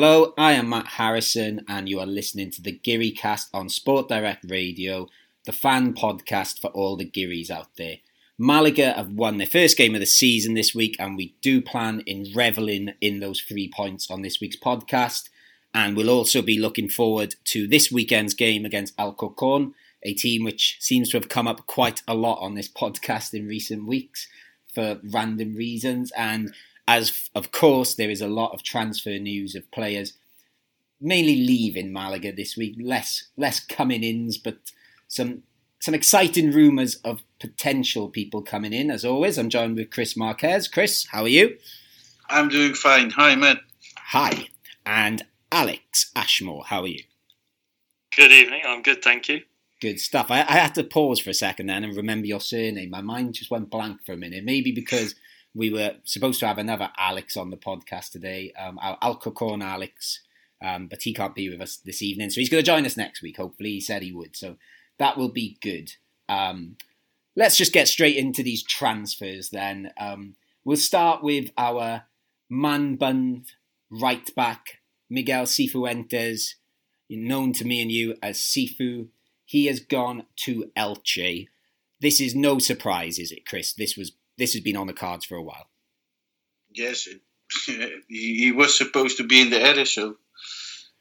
Hello, I am Matt Harrison, and you are listening to the Geary Cast on Sport Direct Radio, the fan podcast for all the Gearys out there. Malaga have won their first game of the season this week, and we do plan in reveling in those three points on this week's podcast. And we'll also be looking forward to this weekend's game against Alcorcon, a team which seems to have come up quite a lot on this podcast in recent weeks for random reasons. And as of course there is a lot of transfer news of players mainly leaving Malaga this week, less less coming ins, but some some exciting rumours of potential people coming in. As always, I'm joined with Chris Marquez. Chris, how are you? I'm doing fine. Hi, Matt. Hi, and Alex Ashmore. How are you? Good evening. I'm good, thank you. Good stuff. I, I had to pause for a second then and remember your surname. My mind just went blank for a minute. Maybe because we were supposed to have another Alex on the podcast today, um, Alcorcon Alex, um, but he can't be with us this evening, so he's going to join us next week. Hopefully, he said he would, so that will be good. Um, let's just get straight into these transfers then. Um, we'll start with our man bun right back, Miguel Cifuentes, known to me and you as Cifu. He has gone to Elche. This is no surprise, is it, Chris? This was this has been on the cards for a while. Yes, he was supposed to be in the edit, so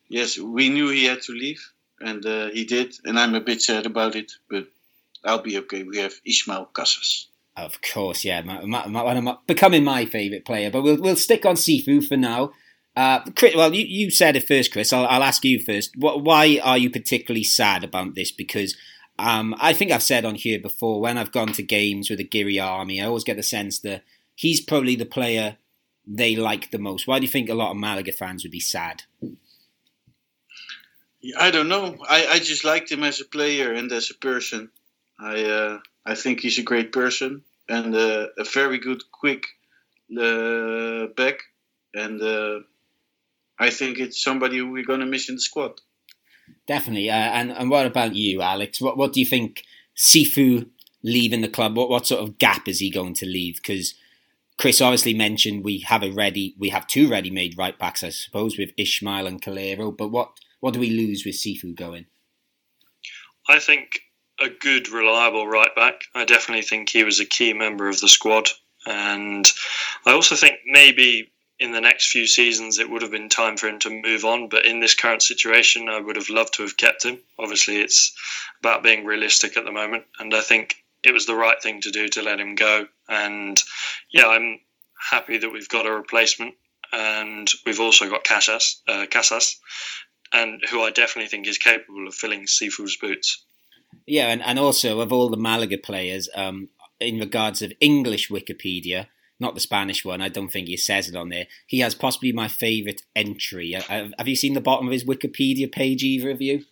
yes, we knew he had to leave, and uh, he did, and I'm a bit sad about it, but I'll be okay. We have Ismael Casas. Of course, yeah, my, my, my, becoming my favourite player, but we'll we'll stick on Cifu for now. Uh, Chris, well, you, you said it first, Chris. I'll, I'll ask you first. What, why are you particularly sad about this? Because um, I think I've said on here before when I've gone to games with the Geary Army, I always get the sense that he's probably the player they like the most. Why do you think a lot of Malaga fans would be sad? I don't know. I, I just liked him as a player and as a person. I uh, I think he's a great person and uh, a very good, quick uh, back. And uh, I think it's somebody we're going to miss in the squad. Definitely. Uh, and and what about you, Alex? What what do you think? Cifu leaving the club. What what sort of gap is he going to leave? Because Chris obviously mentioned we have a ready, we have two ready-made right backs, I suppose, with Ismael and Calero. But what what do we lose with Cifu going? I think a good, reliable right back. I definitely think he was a key member of the squad, and I also think maybe in the next few seasons it would have been time for him to move on. But in this current situation, I would have loved to have kept him. Obviously, it's about being realistic at the moment, and I think it was the right thing to do to let him go. And yeah, I'm happy that we've got a replacement, and we've also got Casas, uh, Casas, and who I definitely think is capable of filling Cifu's boots. Yeah, and, and also of all the Malaga players, um, in regards of English Wikipedia, not the Spanish one. I don't think he says it on there. He has possibly my favourite entry. Uh, have you seen the bottom of his Wikipedia page, either of you?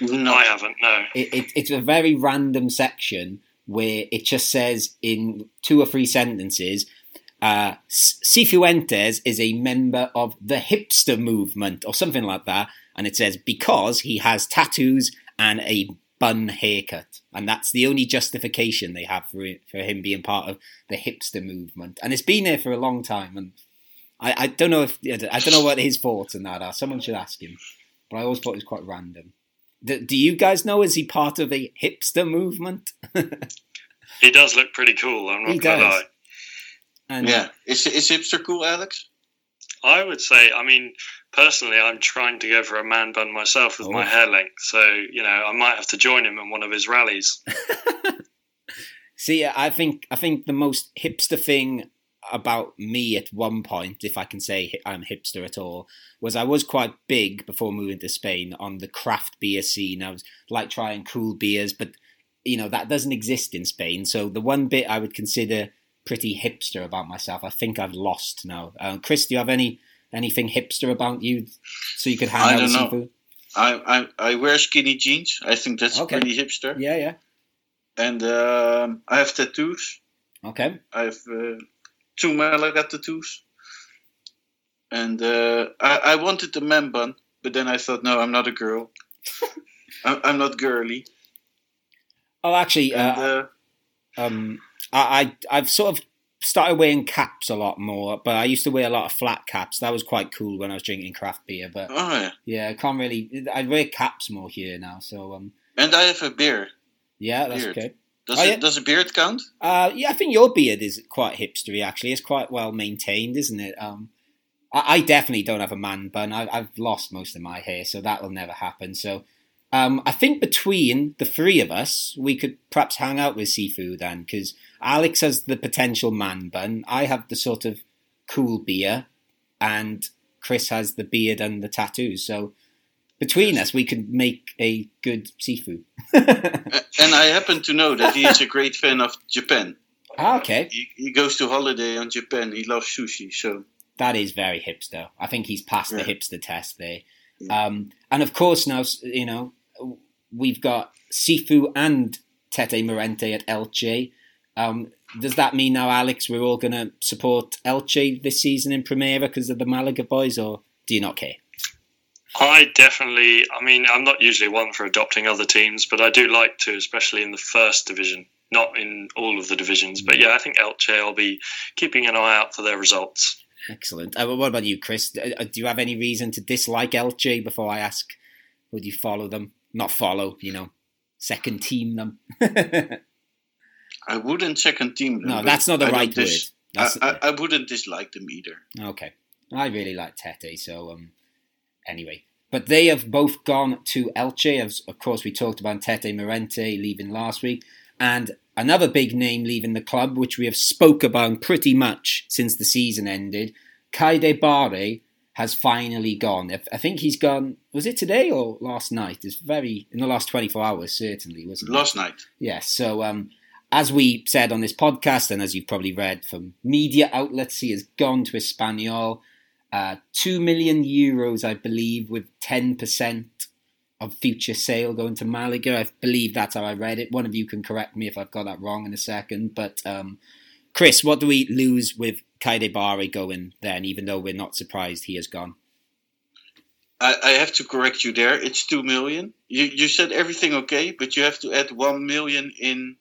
No, I haven't. No. It, it, it's a very random section where it just says in two or three sentences. Uh, Cifuentes is a member of the hipster movement, or something like that, and it says because he has tattoos and a bun haircut, and that's the only justification they have for it, for him being part of the hipster movement, and it's been there for a long time. And I, I don't know if I don't know what his thoughts on that are. Someone should ask him. But I always thought it was quite random. Do, do you guys know? Is he part of a hipster movement? he does look pretty cool. I'm not he gonna does. lie. And, yeah, is is hipster cool, Alex? I would say, I mean, personally, I'm trying to go for a man bun myself with oh. my hair length. So, you know, I might have to join him in one of his rallies. See, I think I think the most hipster thing about me at one point, if I can say I'm hipster at all, was I was quite big before moving to Spain on the craft beer scene. I was like trying cool beers, but you know that doesn't exist in Spain. So the one bit I would consider pretty hipster about myself, I think I've lost now. Uh, Chris, do you have any anything hipster about you so you could hang out with know. I, I I wear skinny jeans. I think that's okay. pretty hipster. Yeah, yeah. And um, I have tattoos. Okay. I have uh, two Malaga tattoos. And uh, I, I wanted the man bun, but then I thought, no, I'm not a girl. I'm, I'm, not girly. Oh, actually, and, uh, uh, um, I, I I've sort of started wearing caps a lot more, but I used to wear a lot of flat caps. That was quite cool when I was drinking craft beer. But Oh yeah. yeah, I can't really. I wear caps more here now. So um, And I have a beard. yeah, that's Beard. okay. Does Oh, it yeah. does a beard count? Uh, yeah, I think your beard is quite hipstery. Actually, it's quite well maintained, isn't it? Um, I, I definitely don't have a man bun. I, I've lost most of my hair, so that will never happen. So, um, I think between the three of us, we could perhaps hang out with Cifu then, because Alex has the potential man bun. I have the sort of cool beer, and Chris has the beard and the tattoos. So, between us, we could make a good. A- And I happen to know that he is a great fan of Japan. Ah, okay. He, he goes to holiday on Japan. He loves sushi. So that is very hipster. I think he's passed the hipster test there. Yeah. Um, and of course, now you know we've got Cifu and Tete Morente at Elche. Um, does that mean now, Alex, we're all going to support Elche this season in Primera because of the Malaga boys, or do you not care? I definitely, I mean, I'm not usually one for adopting other teams, but I do like to, especially in the first division, not in all of the divisions. But yeah, I think Elche, I'll be keeping an eye out for their results. Excellent. Uh, what about you, Chris? Uh, Do you have any reason to dislike Elche before I ask? Would you follow them? Not follow, you know, second team them. I wouldn't second team them. no, that's not the I right word. dis- I, I, I wouldn't dislike them either. Okay. I really like Tete, so um anyway. But they have both gone to Elche, as of course we talked about Tete Morente leaving last week, and another big name leaving the club, which we have spoke about pretty much since the season ended. Keidi Bare has finally gone. I- think he's gone was it today or last night? It's very in the last twenty four hours, certainly, wasn't it? Last night. Yes. So, um, as we said on this podcast, and as you've probably read from media outlets, he has gone to Espanyol. Uh, Two million euros, I believe, with 10% of future sale going to Malaga. I believe that's how I read it. One of you can correct me if I've got that wrong in a second. But, um, Chris, what do we lose with Keidi Bare going then, even though we're not surprised he has gone? I, I have to correct you there. It's two million. You you said everything okay, but you have to add one million in.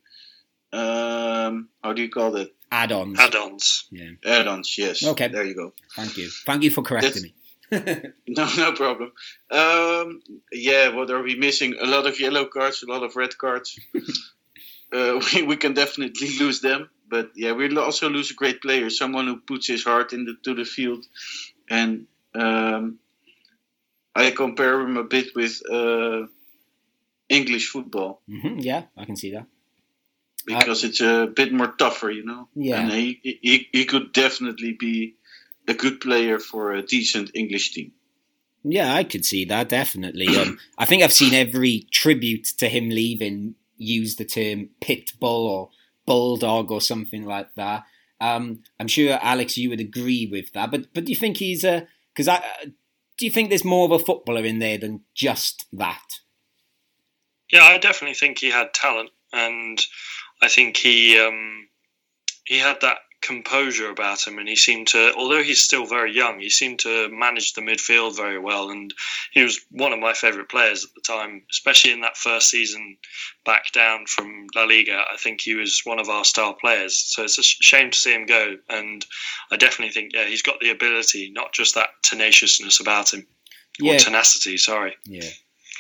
Um, how do you call that? Add ons. Add ons. Yeah. Add-ons. Yes. Okay. There you go. Thank you. Thank you for correcting me. No, no problem. Um, yeah, what are we missing? A lot of yellow cards, a lot of red cards. uh, we, we can definitely lose them, but yeah, we'll also lose a great player, someone who puts his heart into the, the field, and um, I compare him a bit with uh, English football hmm yeah, I can see that. because it's a bit more tougher, you know. Yeah. and he, he he could definitely be a good player for a decent English team. Yeah, I could see that definitely. Um, I think I've seen every tribute to him leaving use the term pit bull or bulldog or something like that. Um, I'm sure Alex, you would agree with that. But but do you think he's a? Because I uh, do you think there's more of a footballer in there than just that? Yeah, I definitely think he had talent, and I think he um, he had that composure about him, and he seemed to, although he's still very young, he seemed to manage the midfield very well, and he was one of my favourite players at the time, especially in that first season back down from La Liga. I think he was one of our star players, so it's a shame to see him go, and I definitely think yeah he's got the ability, not just that tenaciousness about him or Yeah, tenacity. Sorry. Yeah.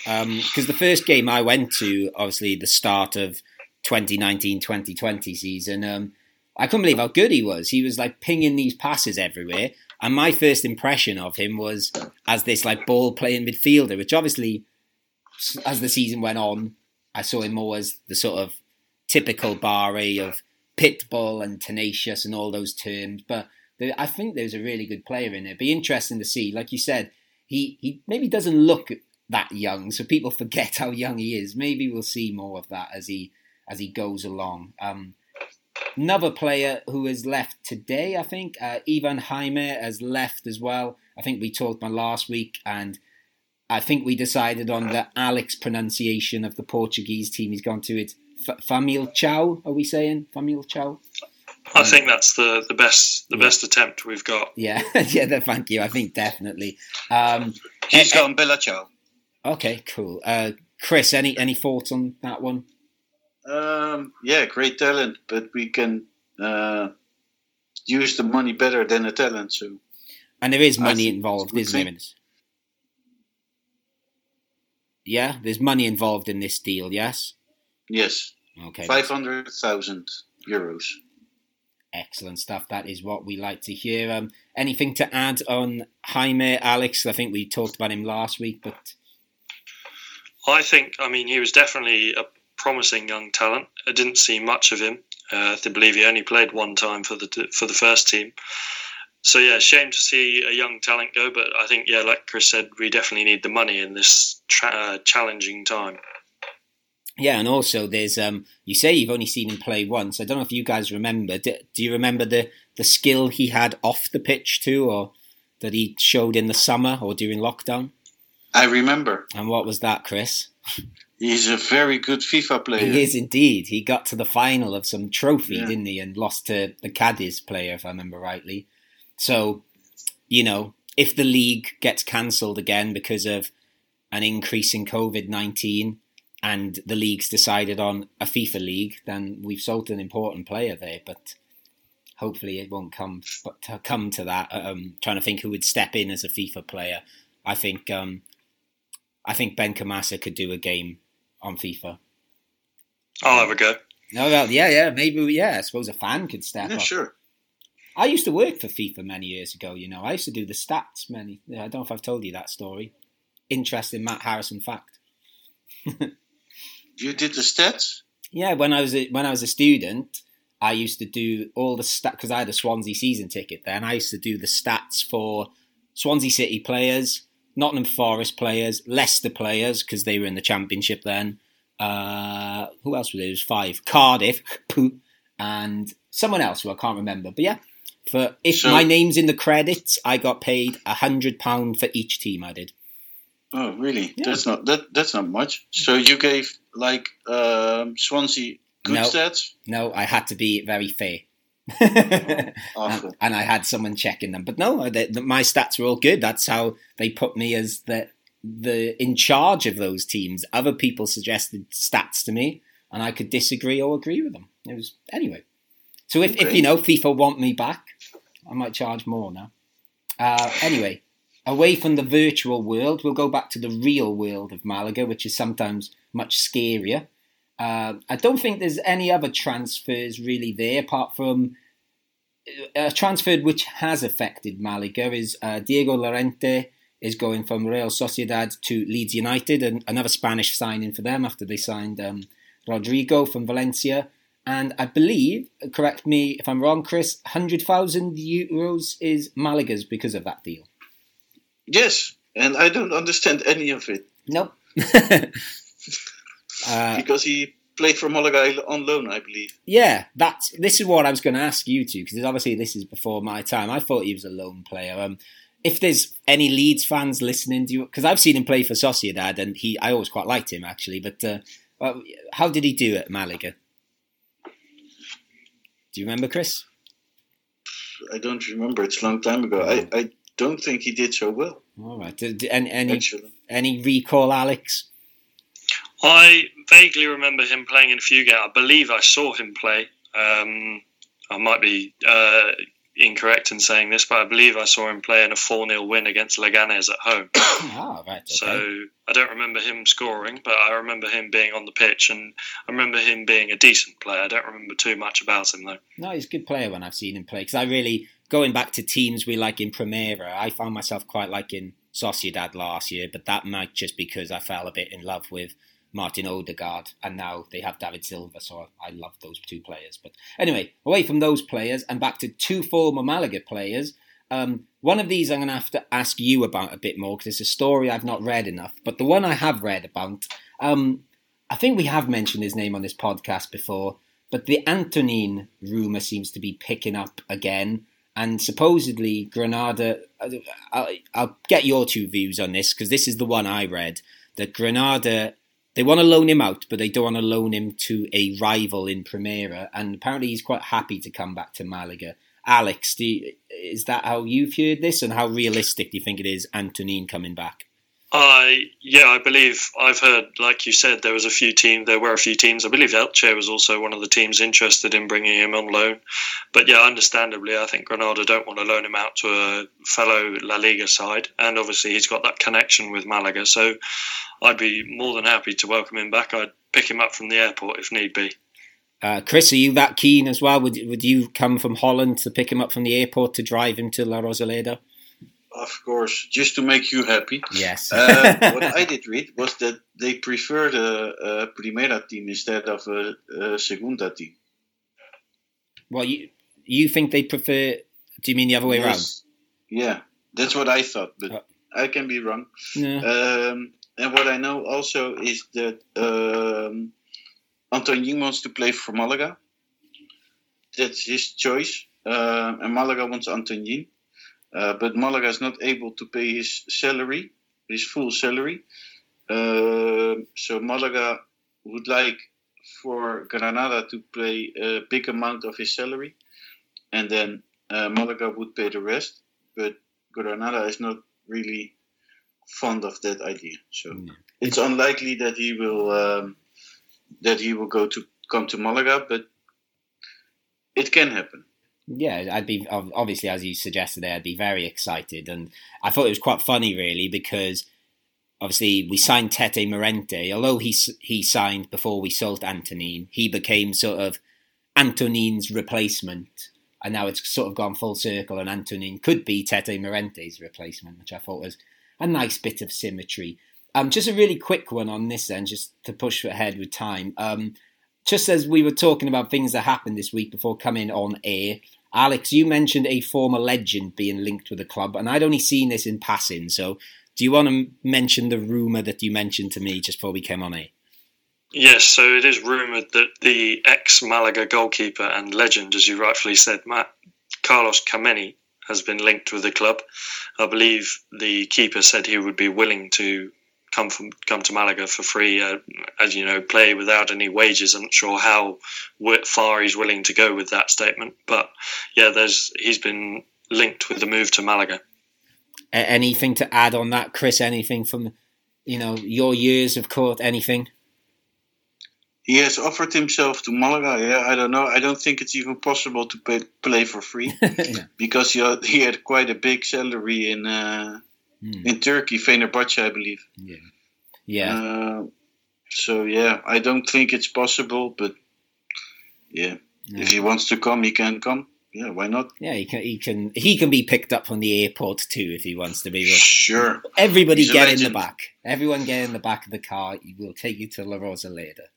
Because the first game I went to, obviously the start of 2019-2020 season, um, I couldn't believe how good he was. He was like pinging these passes everywhere. And my first impression of him was as this like ball playing midfielder, which obviously, as the season went on, I saw him more as the sort of typical Bare of pitbull and tenacious and all those terms. But there, I think there's a really good player in there. It'd Be interesting to see. Like you said, he, he maybe doesn't look that young, so people forget how young he is. Maybe we'll see more of that as he as he goes along. Um, another player who has left today, I think, uh, Ivan Jaime has left as well. I think we talked about last week, and I think we decided on the Alex pronunciation of the Portuguese team he's gone to. It's F- Famil Chao, are we saying? Famil Chao? I think that's the, the best the Yeah. best attempt we've got. Yeah, yeah, th- thank you. I think definitely. Um, He's Eh, eh. gone Bella Ciao. okay, cool. Uh, Chris, any any thoughts on that one? Um, yeah, great talent, but we can uh, use the money better than the talent. So, and there is money involved, it's a isn't there? Yeah, there's money involved in this deal. Yes. yes, Okay. five hundred thousand euros. Excellent stuff. That is what we like to hear. Um, anything to add on Jaime, Alex? I think we talked about him last week, but I think, I mean, he was definitely a promising young talent. I didn't see much of him. Uh, I believe he only played one time for the for the first team. So yeah, shame to see a young talent go. But I think yeah, like Chris said, we definitely need the money in this tra- uh, challenging time. yeah, and also there's um, you say you've only seen him play once. I don't know if you guys remember. Do, do you remember the the skill he had off the pitch too, or that he showed in the summer or during lockdown? I remember And what was that, Chris? he's a very good FIFA player. He is indeed. He got to the final of some trophy, Yeah. didn't he? And lost to the Cadiz player, if I remember rightly. So, you know, if the league gets cancelled again because of an increase in COVID 19 and the league's decided on a FIFA league, then we've sold an important player there. But hopefully it won't come but to come to that. Um, trying to think who would step in as a FIFA player. I think um, I think Benkhemassa could do a game on FIFA. I'll have a go. No, well, yeah, yeah, maybe, yeah. I suppose a fan could step yeah, up. sure. I used to work for FIFA many years ago. You know, I used to do the stats. Many. I don't know if I've told you that story. Interesting Matt Harrison fact. You did the stats. Yeah, when I was a, when I was a student, I used to do all the stat because I had a Swansea season ticket. Then I used to do the stats for Swansea City players, Nottingham Forest players, Leicester players because they were in the Championship then. Uh, who else was there? There was five. Cardiff, and someone else who I can't remember. But yeah, for if So- my name's in the credits, I got paid a hundred pound for each team. I did. Oh, really? Yeah. That's not that. That's not much. So you gave like um, Swansea good No. stats. No, I had to be very fair. Awful. and, I had someone checking them. But no, the, my stats were all good. That's how they put me as the the in charge of those teams. Other people suggested stats to me, and I could disagree or agree with them. It was anyway. So if, if you know FIFA want me back, I might charge more now. Uh, anyway, away from the virtual world, we'll go back to the real world of Malaga, which is sometimes much scarier. Uh, I don't think there's any other transfers really there apart from a transfer which has affected Malaga is uh, Diego Llorente is going from Real Sociedad to Leeds United, and another Spanish signing for them after they signed um, Rodrigo from Valencia. And I believe, correct me if I'm wrong, Chris, 100,000 euros is Malaga's because of that deal. Yes, and I don't understand any of it Nope. uh, because he played for Malaga on loan, I believe. Yeah, that's this is what I was going to ask you to because obviously this is before my time. I thought he was a lone player. Um, if there's any Leeds fans listening to you, because I've seen him play for Sociedad and he, I always quite liked him actually. But uh, how did he do at Malaga? Do you remember, Chris? I don't remember. It's a long time ago. I, I don't think he did so well. All right. Did, did- any any, any recall, Alex? I vaguely remember him playing in a few games. I believe I saw him play. Um, I might be uh, incorrect in saying this, but I believe I saw him play in a 4 0 win against Leganes at home. Ah, right. Okay. So I don't remember him scoring, but I remember him being on the pitch and I remember him being a decent player. I don't remember too much about him, though. No, he's a good player when I've seen him play. Because I really, going back to teams we like in Primera, I found myself quite liking Sociedad last year, but that might just because I fell a bit in love with Martin Odegaard, and now they have David Silva, so I love those two players. But anyway, away from those players and back to two former Malaga players. Um, one of these I'm going to have to ask you about a bit more because it's a story I've not read enough. But the one I have read about, um, I think we have mentioned his name on this podcast before, but the Antonin rumour seems to be picking up again. And supposedly Granada, I'll, I'll get your two views on this because this is the one I read that Granada they want to loan him out, but they don't want to loan him to a rival in Primera. And apparently, he's quite happy to come back to Malaga. Alex, you, is that how you've heard this, and how realistic do you think it is, Antonin coming back? I yeah, I believe I've heard, like you said, there was a few teams. There were a few teams. I believe Elche was also one of the teams interested in bringing him on loan. But yeah, understandably, I think Granada don't want to loan him out to a fellow La Liga side, and obviously he's got that connection with Malaga. So I'd be more than happy to welcome him back. I'd pick him up from the airport if need be. Uh, Chris, are you that keen as well? Would would you come from Holland to pick him up from the airport to drive him to La Rosaleda? Of course, just to make you happy. Yes. uh, what I did read was that they preferred a, a Primera team instead of a, a Segunda team. Well, you you think they prefer? Do you mean the other way yes. around? Yeah, that's what I thought, but uh, I can be wrong. Yeah. Um, and what I know also is that um, Antonin wants to play for Malaga. That's his choice, uh, and Malaga wants Antonin. Uh, but Malaga is not able to pay his salary, his full salary. Uh, so Malaga would like for Granada to pay a big amount of his salary, and then uh, Malaga would pay the rest. But Granada is not really fond of that idea, so mm. it's unlikely that he will um, that he will go to come to Malaga, but it can happen. Yeah, I'd be obviously as you suggested there. I'd be very excited, and I thought it was quite funny really because obviously we signed Tete Morente. Although he he signed before we sold Antonin, he became sort of Antonin's replacement, and now it's sort of gone full circle. And Antonin could be Tete Morente's replacement, which I thought was a nice bit of symmetry. Um, just a really quick one on this then, just to push ahead with time. Um, just as we were talking about things that happened this week before coming on air, Alex, you mentioned a former legend being linked with the club, and I'd only seen this in passing. So, do you want to mention the rumor that you mentioned to me just before we came on air? Yes, so it is rumoured that the ex Malaga goalkeeper and legend, as you rightfully said, Matt, Carlos Kameni, has been linked with the club. I believe the keeper said he would be willing to come from come to Malaga for free, uh, as you know, play without any wages. I'm not sure how far he's willing to go with that statement, but yeah, there's he's been linked with the move to Malaga. Anything to add on that, Chris? Anything from you know your years of court? Anything? He has offered himself to Malaga. Yeah, I don't know. I don't think it's even possible to pay, play for free yeah. because he had, he had quite a big salary in uh, mm. in Turkey, Fenerbahce, I believe. Yeah. Yeah. Uh, so yeah, I don't think it's possible, but yeah, yeah, if he wants to come, he can come. Yeah, why not? Yeah, he can. He can. He can be picked up from the airport too if he wants to be. Sure. Everybody He's get in the back. Everyone get in the back of the car. We'll take you to La Rosaleda.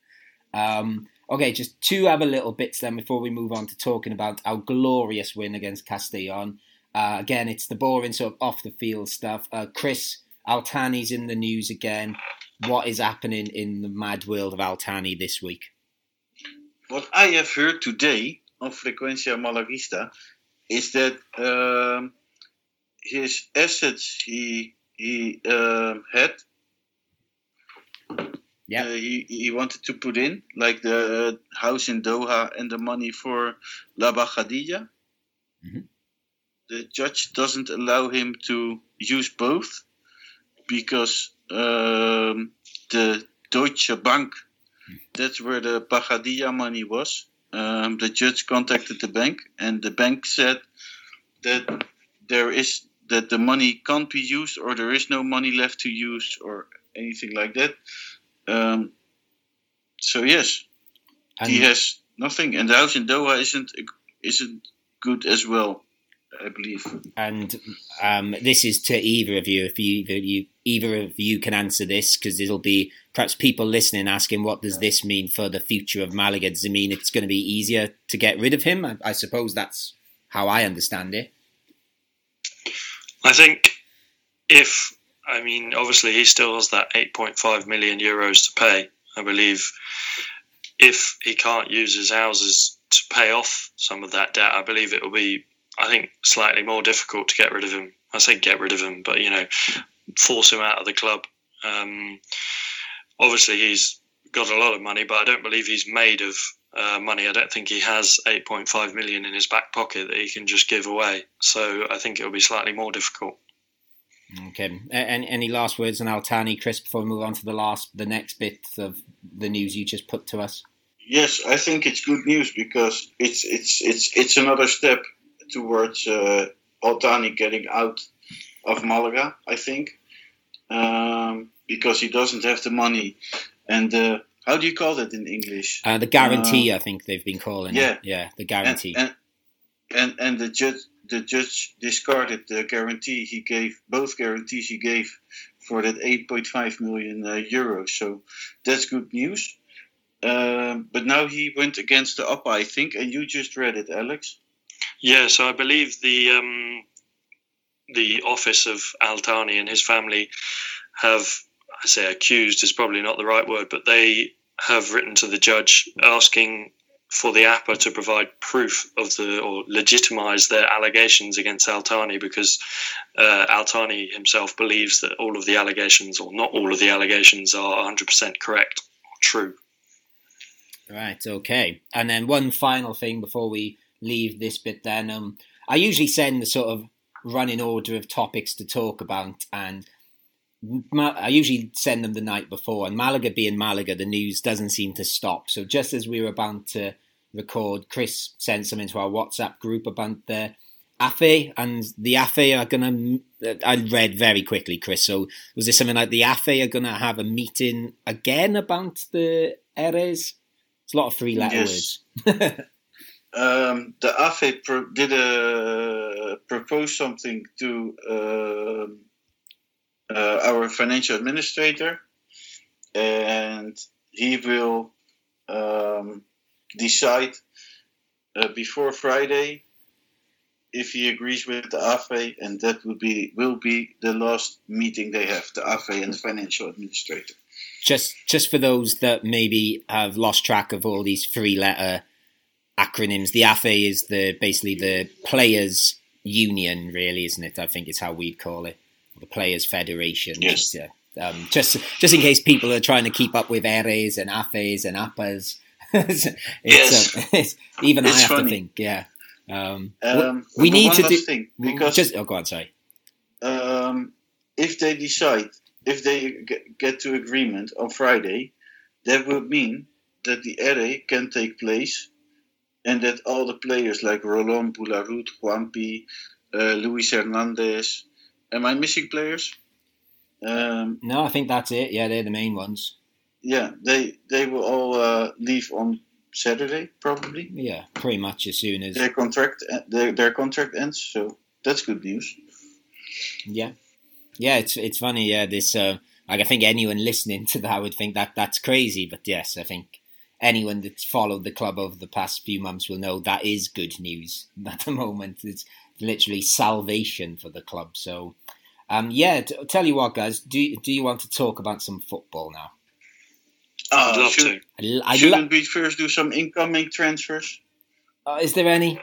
Um, okay, just two other little bits then before we move on to talking about our glorious win against Castellon. Uh, again, it's the boring sort of off the field stuff. Uh, Chris Al-Thani's in the news again. What is happening in the mad world of Al-Thani this week? What I have heard today on Frecuencia Malaguista is that um, his assets he he um, had yeah. Uh, he, he wanted to put in, like the house in Doha and the money for La Bajadilla. Mm-hmm the judge doesn't allow him to use both because um, the Deutsche Bank, that's where the Bajadilla money was. Um, the judge contacted the bank, and the bank said that there is that the money can't be used, or there is no money left to use, or anything like that. Um, so yes, and he has nothing, and the house in Doha isn't isn't good as well. I believe. And um, this is to either of you. If you either, you, either of you can answer this, because it'll be perhaps people listening asking, what does this mean for the future of Malaga? Does it mean it's going to be easier to get rid of him? I, I suppose that's how I understand it. I think if, I mean, obviously he still has that 8.5 million euros to pay. I believe if he can't use his houses to pay off some of that debt, I believe it will be I think slightly more difficult to get rid of him. I say get rid of him, but you know, force him out of the club. Um, obviously, he's got a lot of money, but I don't believe he's made of uh, money. I don't think he has 8.5 million in his back pocket that he can just give away. So I think it'll be slightly more difficult. Okay. Any, any last words on Al Thani, Chris, before we move on to the last, the next bit of the news you just put to us? Yes, I think it's good news because it's it's it's it's another step towards uh, Al getting out of Malaga. I think um, because he doesn't have the money and uh, how do you call that in English? Uh, the guarantee, uh, I think they've been calling yeah. it. Yeah, the guarantee. And, and, and, and the judge the judge discarded the guarantee he gave, both guarantees he gave for that 8.5 million uh, euros. So that's good news. Um, but now he went against the APA, I think, and you just read it, Alex. Yeah, so I believe the um, the office of Al Thani and his family have, I say accused is probably not the right word, but they have written to the judge asking for the APA to provide proof of the or legitimize their allegations against Al Thani because uh, Al Thani himself believes that all of the allegations or not all of the allegations are 100% correct or true. Right. Okay. And then one final thing before we leave this bit. Then um, I usually send the sort of running order of topics to talk about, and I usually send them the night before. And Malaga being Malaga, the news doesn't seem to stop. So just as we were about to record, Chris sent something to our WhatsApp group about the AFE, and the AFE are going to. I read very quickly, Chris. So was this something like the AFE are going to have a meeting again about the ERES? It's a lot of three letter Yes. words. Um, the AFE pro- did a, propose something to um uh, our financial administrator, and he will um, decide uh, before Friday if he agrees with the AFE, and that will be will be the last meeting they have, the AFE and the financial administrator. just just for those that maybe have lost track of all these three letter acronyms, the AFE is the basically the players union, really, isn't it? I think is how we'd call it, the players federation. Yes. Yeah. Um, just just in case people are trying to keep up with ERES and AFEs and APAs. it's, Yes. uh, it's- even I It's have to think. Yeah. Um, Um, we need to do because just. Oh, go on. Sorry. um, if they decide, if they get, get to agreement on Friday, that would mean that the ERE can take place and that all the players like Rolón Boulahroud, Juanpi, uh, Luis Hernandez, am I missing players? Um, No, I think that's it. Yeah, they're the main ones. yeah, they they will all uh, leave on Saturday probably. Yeah, pretty much as soon as Their contract their, their contract ends, so that's good news. Yeah, yeah. It's it's funny. Yeah, this. Uh, like I think anyone listening to that would think that that's crazy, but yes, I think anyone that's followed the club over the past few months will know that is good news at the moment. It's literally salvation for the club. So, um, yeah. T- tell you what, guys. Do do you want to talk about some football now? I'd Uh, love should, to. I, l- I shouldn't lo- we first do some incoming transfers? uh, is there any?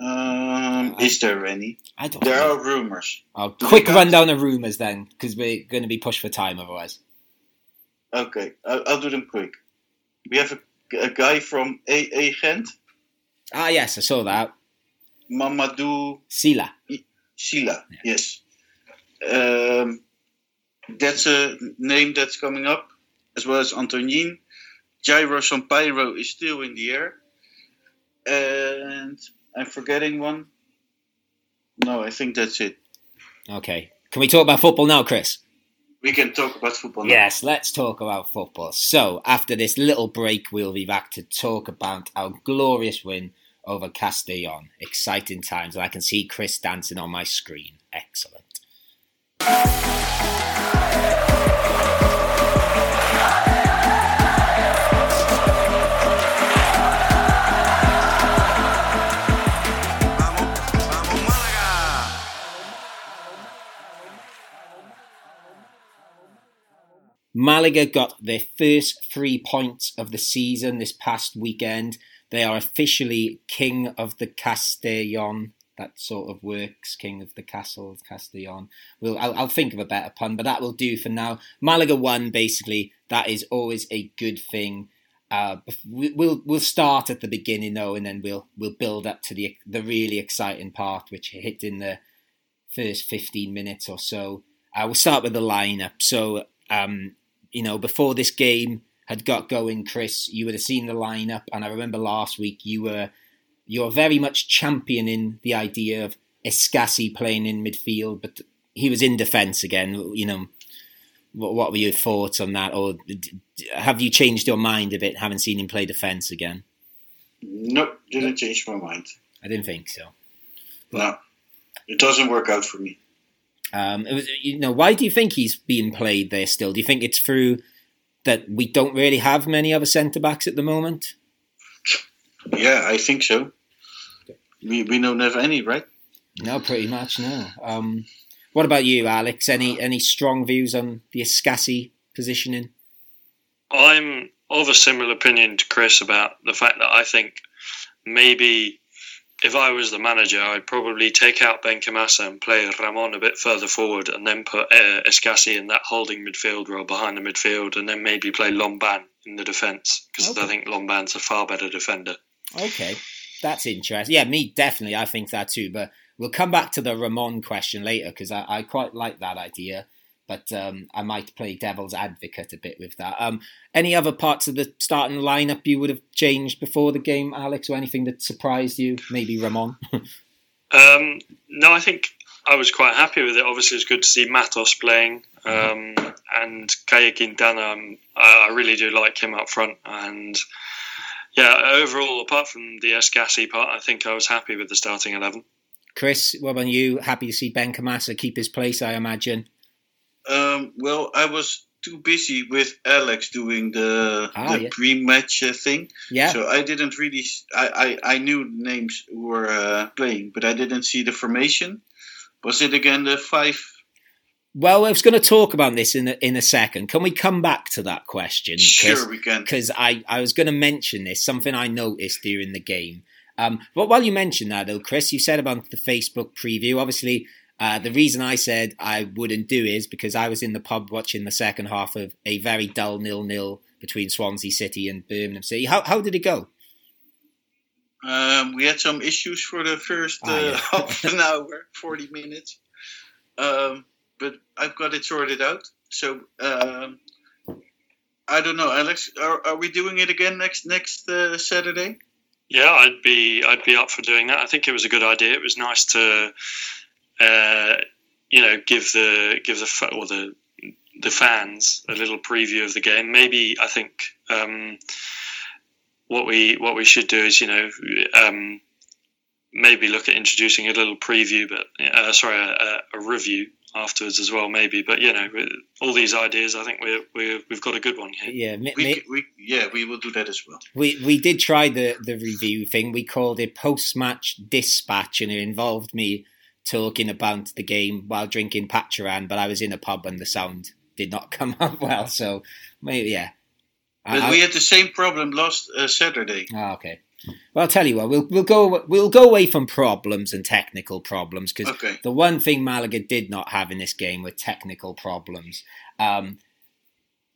Um, is there any? I don't. There know. are rumors. Oh, Do quick rundown of rumours then, because we're going to be pushed for time otherwise. Okay, I'll, I'll do them quick. We have a, a guy from AA Gent, Ah, yes, I saw that. Mamadou Sylla. Sylla. Yes, um, that's a name that's coming up, as well as Antonin. Jairo Samperio is still in the air, and I'm forgetting one. No, I think that's it. Okay. Can we talk about football now, Chris? We can talk about football now. Yes, let's talk about football. So, after this little break, we'll be back to talk about our glorious win over Castellon. Exciting times, and I can see Chris dancing on my screen. Excellent. Malaga got their first three points of the season this past weekend. They are officially king of the Castellon. That sort of works, king of the castle Castellon. We'll, I'll, I'll think of a better pun, but that will do for now. Malaga won, basically. That is always a good thing. Uh, we- we'll we'll start at the beginning though, and then we'll we'll build up to the the really exciting part, which hit in the first 15 minutes or so. Uh, we'll start with the lineup. So, um, you know, before this game had got going, Chris, you would have seen the lineup, and I remember last week you were you were very much championing the idea of Escassi playing in midfield, but he was in defence again. You know, what, what were your thoughts on that, or have you changed your mind a bit having seen him play defence again? Nope, didn't change my mind. I didn't think so. No, it doesn't work out for me. Um, it was, you know, why do you think he's being played there still? Do you think it's through that we don't really have many other centre backs at the moment? Yeah, I think so. We we don't have any, right? No, pretty much no. Um, what about you, Alex? Any any strong views on the Escassi positioning? I'm of a similar opinion to Chris about the fact that I think maybe if I was the manager, I'd probably take out Ben Benkhemassa and play Ramon a bit further forward, and then put uh, Escassi in that holding midfield role behind the midfield, and then maybe play Lomban in the defence because Okay. I think Lomban's a far better defender. Okay, that's interesting. Yeah, me definitely. I think that too. But we'll come back to the Ramon question later because I, I quite like that idea. But um, I might play devil's advocate a bit with that. Um, any other parts of the starting lineup you would have changed before the game, Alex, or anything that surprised you? Maybe Ramon. Um, no, I think I was quite happy with it. Obviously, it's good to see Matos playing um, and Caye Quintana. Um, I, really do like him up front. And yeah, overall, apart from the Escassi part, I think I was happy with the starting 11. Chris, what about you? Happy to see Benkhemassa keep his place, I imagine. Um, well, I was too busy with Alex doing the Ah, the yeah. pre-match uh, thing, Yeah. so I didn't really. s- I I, I knew the names who were uh, playing, but I didn't see the formation. Was it again the five? Well, I was going to talk about this in a, in a second. Can we come back to that question? Sure, we can. Because I, I was going to mention this, something I noticed during the game. Um, but while you mentioned that, though, Chris, you said about the Facebook preview. Obviously, uh, the reason I said I wouldn't do is because I was in the pub watching the second half of a very dull nil-nil between Swansea City and Birmingham City. How, how did it go? Um, we had some issues for the first uh, Ah, yeah. half an hour, forty minutes. Um, but I've got it sorted out. So um, I don't know, Alex. Are, are we doing it again next next uh, Saturday? Yeah, I'd be I'd be up for doing that. I think it was a good idea. It was nice to, uh, you know, give the give the or the the fans a little preview of the game. Maybe I think um, what we what we should do is you know um, maybe look at introducing a little preview, but uh, sorry, a, a review afterwards as well. Maybe, but you know, all these ideas, I think we're, we're we've got a good one here. Yeah, mi- We, we yeah, we will do that as well. We we did try the the review thing. We called it post match dispatch, and it involved me talking about the game while drinking Pacharan. But I was in a pub, and the sound did not come out well. So maybe yeah. But I- we had the same problem last uh, Saturday. Ah, okay. Well, I'll tell you what. We'll we'll go we'll go away from problems and technical problems because Okay. the one thing Malaga did not have in this game were technical problems. Um,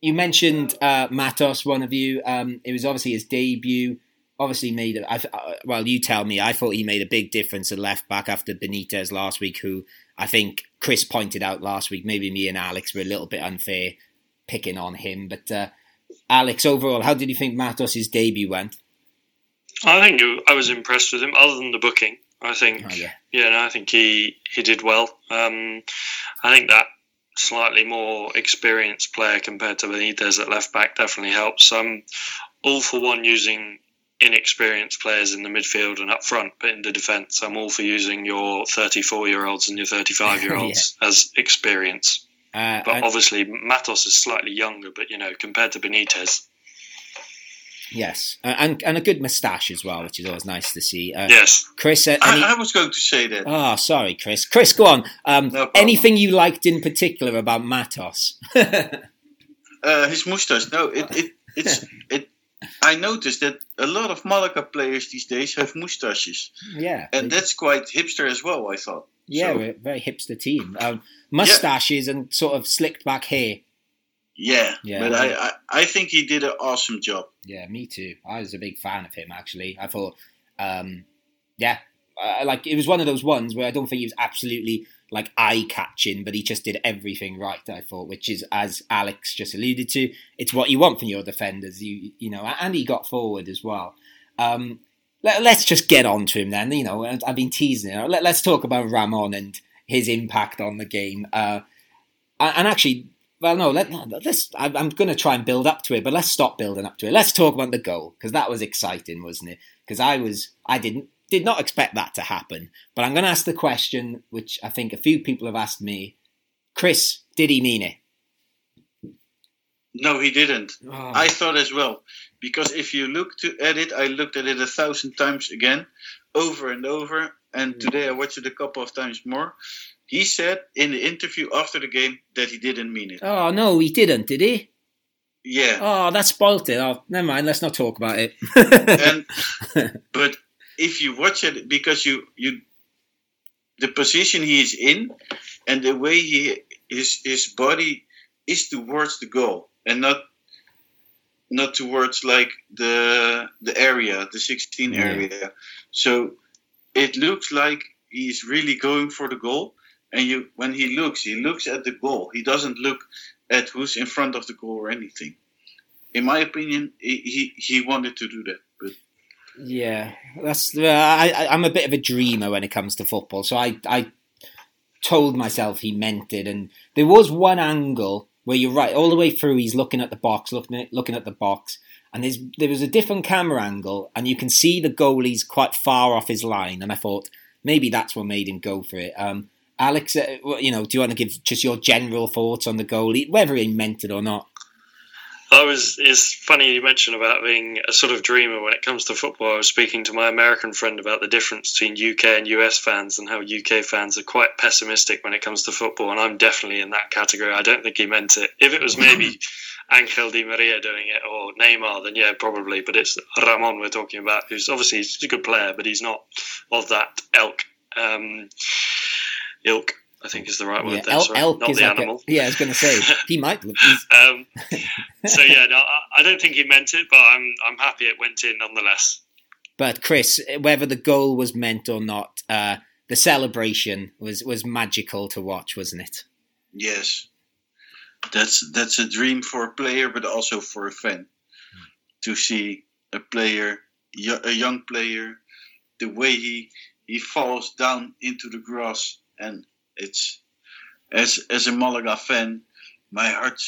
you mentioned uh, Matos, one of you. Um, it was obviously his debut. Obviously made. I, uh, well, you tell me. I thought he made a big difference at left back after Benitez last week, who I think Chris pointed out last week. Maybe me and Alex were a little bit unfair picking on him, but uh, Alex, overall, how did you think Matos' debut went? I think it- I was impressed with him. Other than the booking, I think Oh yeah. Yeah, no, I think he, he did well. Um, I think that slightly more experienced player compared to Benitez at left back definitely helps. I'm all for one using inexperienced players in the midfield and up front, but in the defence, I'm all for using your 34 year olds and your 35 year olds as experience. Uh, But and- obviously, Matos is slightly younger, but you know, compared to Benitez, yes, Uh, and and a good moustache as well, which is always nice to see. Uh, yes. Chris, uh, any, I, I was going to say that. oh, sorry, Chris. Chris, go on. Um, No anything you liked in particular about Matos? Uh, his mustache. No, it, it it's it. I noticed that a lot of Malaga players these days have mustaches, yeah, and that's quite hipster as well. I thought. yeah, So, we're a very hipster team. Um, mustaches and sort of slicked back hair. yeah, Yeah. But I, I I think he did an awesome job. Yeah, me too. I was a big fan of him actually. I thought, um, yeah, like it was one of those ones where I don't think he was absolutely like eye catching, but he just did everything right. I thought, which is as Alex just alluded to, it's what you want from your defenders. You you know, and he got forward as well. Um, let, us just get on to him then. You know, I've been teasing it. Let, us talk about Ramon and his impact on the game. Uh, and actually, well, no, let, us I'm going to try and build up to it, but let's stop building up to it. Let's talk about the goal because that was exciting, wasn't it? Because I was, I didn't, did not expect that to happen. But I'm going to ask the question, which I think a few people have asked me. Chris, did he mean it? No, he didn't. Oh. I thought as well. Because if you look to, at it, I looked at it a thousand times again, over and over. And mm. today I watched it a couple of times more. He said in the interview after the game that he didn't mean it. Oh no, he didn't, did he? Yeah. Oh, that spoilt it. Oh, never mind. Let's not talk about it. and, but if you watch it, because you you the position he is in and the way he his his body is towards the goal and not not towards like the the area, the 16 yeah. area. So it looks like he's really going for the goal, and you when he looks he looks at the goal he doesn't look at who's in front of the goal or anything in my opinion he he, wanted to do that but yeah that's uh, I, i'm a bit of a dreamer when it comes to football so i i told myself he meant it and there was one angle where you're right all the way through he's looking at the box looking at looking at the box and there's there was a different camera angle and you can see the goalie's quite far off his line and i thought maybe that's what made him go for it um, Alex, uh, you know, do you want to give just your general thoughts on the goalie, whether he meant it or not? I was. It's funny you mentioned about being a sort of dreamer when it comes to football. I was speaking to my American friend about the difference between UK and US fans and how UK fans are quite pessimistic when it comes to football, and I'm definitely in that category. I don't think he meant it. If it was maybe Angel Di Maria doing it or Neymar, then yeah, probably. But it's Ramon we're talking about, who's obviously he's a good player, but he's not of that ilk. Um, ilk. I think is the right word. Yeah, there, sorry, elk not the like animal. A, yeah, I was going to say he might. um, so yeah, no, I don't think he meant it, but I'm I'm happy it went in nonetheless. But Chris, whether the goal was meant or not, uh, the celebration was was magical to watch, wasn't it? Yes, that's that's a dream for a player, but also for a fan to see a player, a young player, the way he he falls down into the grass, and it's as as a Malaga fan, my heart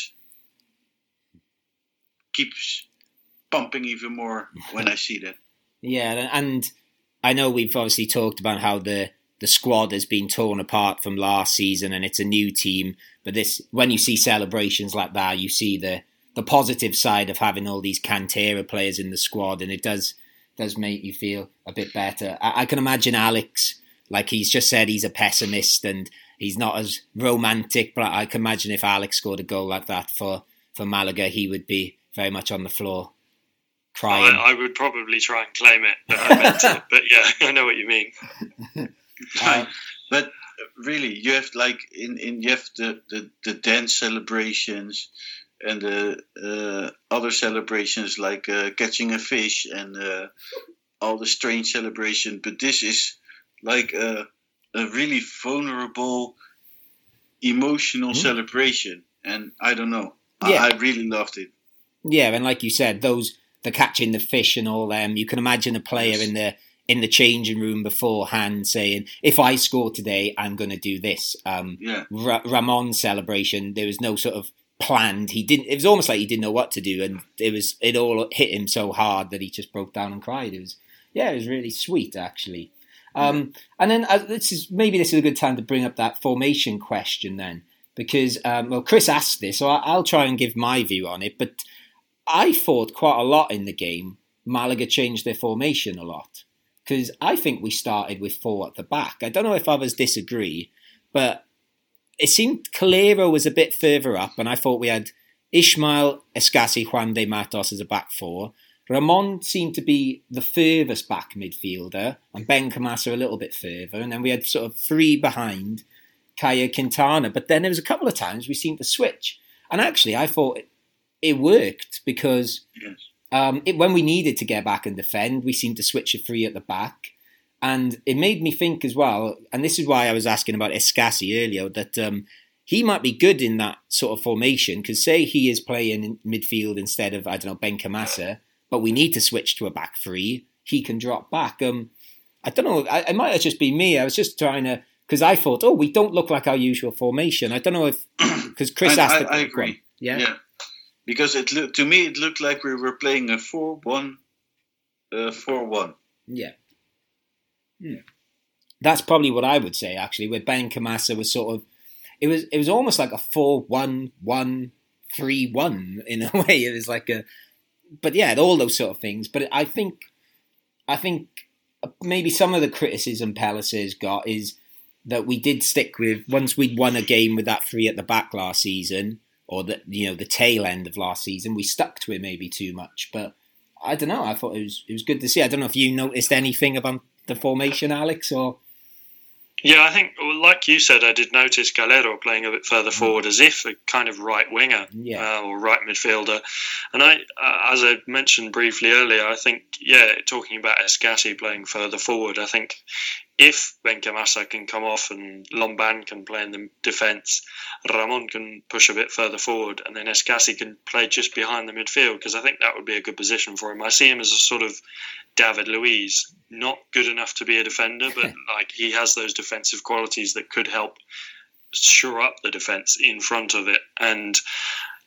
keeps pumping even more when I see that. Yeah, and I know we've obviously talked about how the the squad has been torn apart from last season, and it's a new team. But this, when you see celebrations like that, you see the the positive side of having all these Cantera players in the squad, and it does does make you feel a bit better. I, I, can imagine Alex, like he's just said, he's a pessimist and he's not as romantic. But I can imagine if Alex scored a goal like that for for Malaga, he would be very much on the floor crying. I, I would probably try and claim it, it but yeah, I know what you mean. uh, but really, you have like in, in you have the, the, the dance celebrations and the uh, other celebrations like uh, catching a fish and uh, all the strange celebration. But this is like a, a really vulnerable, emotional mm-hmm. celebration, and I don't know. Yeah. I, I, really loved it. Yeah, and like you said, those the catching the fish and all them. You can imagine a player yes. in the in the changing room beforehand saying, "If I score today, I'm going to do this." Um, yeah. Ra- Ramon's celebration, there was no sort of planned. He didn't. It was almost like he didn't know what to do, and it was it all hit him so hard that he just broke down and cried. It was yeah, it was really sweet actually. Um, and then uh, this is maybe this is a good time to bring up that formation question then, because um, well, Chris asked this, so I'll try and give my view on it. But I thought quite a lot in the game. Malaga changed their formation a lot because I think we started with four at the back. I don't know if others disagree, but it seemed Calero was a bit further up, and I thought we had Ismael, Escassi, Juan de Matos as a back four. Ramon seemed to be the furthest back midfielder, and Benkhemassa a little bit further, and then we had sort of three behind Caye Quintana. But then there was a couple of times we seemed to switch, and actually I thought it, it worked because um, it, when we needed to get back and defend, we seemed to switch a three at the back. And it made me think as well, and this is why I was asking about Escassi earlier, that um, he might be good in that sort of formation. Because say he is playing in midfield instead of I don't know Ben Benkhemassa, but we need to switch to a back three. He can drop back. Um, I don't know. I, it might have just been me. I was just trying to because I thought, oh, we don't look like our usual formation. I don't know if because Chris I, asked. I, I agree. Yeah. Yeah, because it looked to me it looked like we were playing a four-one, uh, four-one. Yeah. Hmm. That's probably what I would say actually. Where Benkhemassa was sort of, it was it was almost like a four one one three one in a way. It was like a, but yeah, all those sort of things. But I think, I think maybe some of the criticism Pellicer's got is that we did stick with once we'd won a game with that three at the back last season, or that you know the tail end of last season, we stuck to it maybe too much. But I don't know. I thought it was it was good to see. I don't know if you noticed anything about the formation, Alex, or Yeah, I think, like you said, I did notice Calero playing a bit further forward as if a kind of right winger Yeah. uh, or right midfielder. And I, uh, as I mentioned briefly earlier, I think, yeah, talking about Escassi playing further forward, I think if Benkhemassa can come off and Lomban can play in the defence, Ramon can push a bit further forward, and then Escassi can play just behind the midfield because I think that would be a good position for him. I see him as a sort of David Luiz, not good enough to be a defender, but like he has those defensive qualities that could help shore up the defence in front of it. And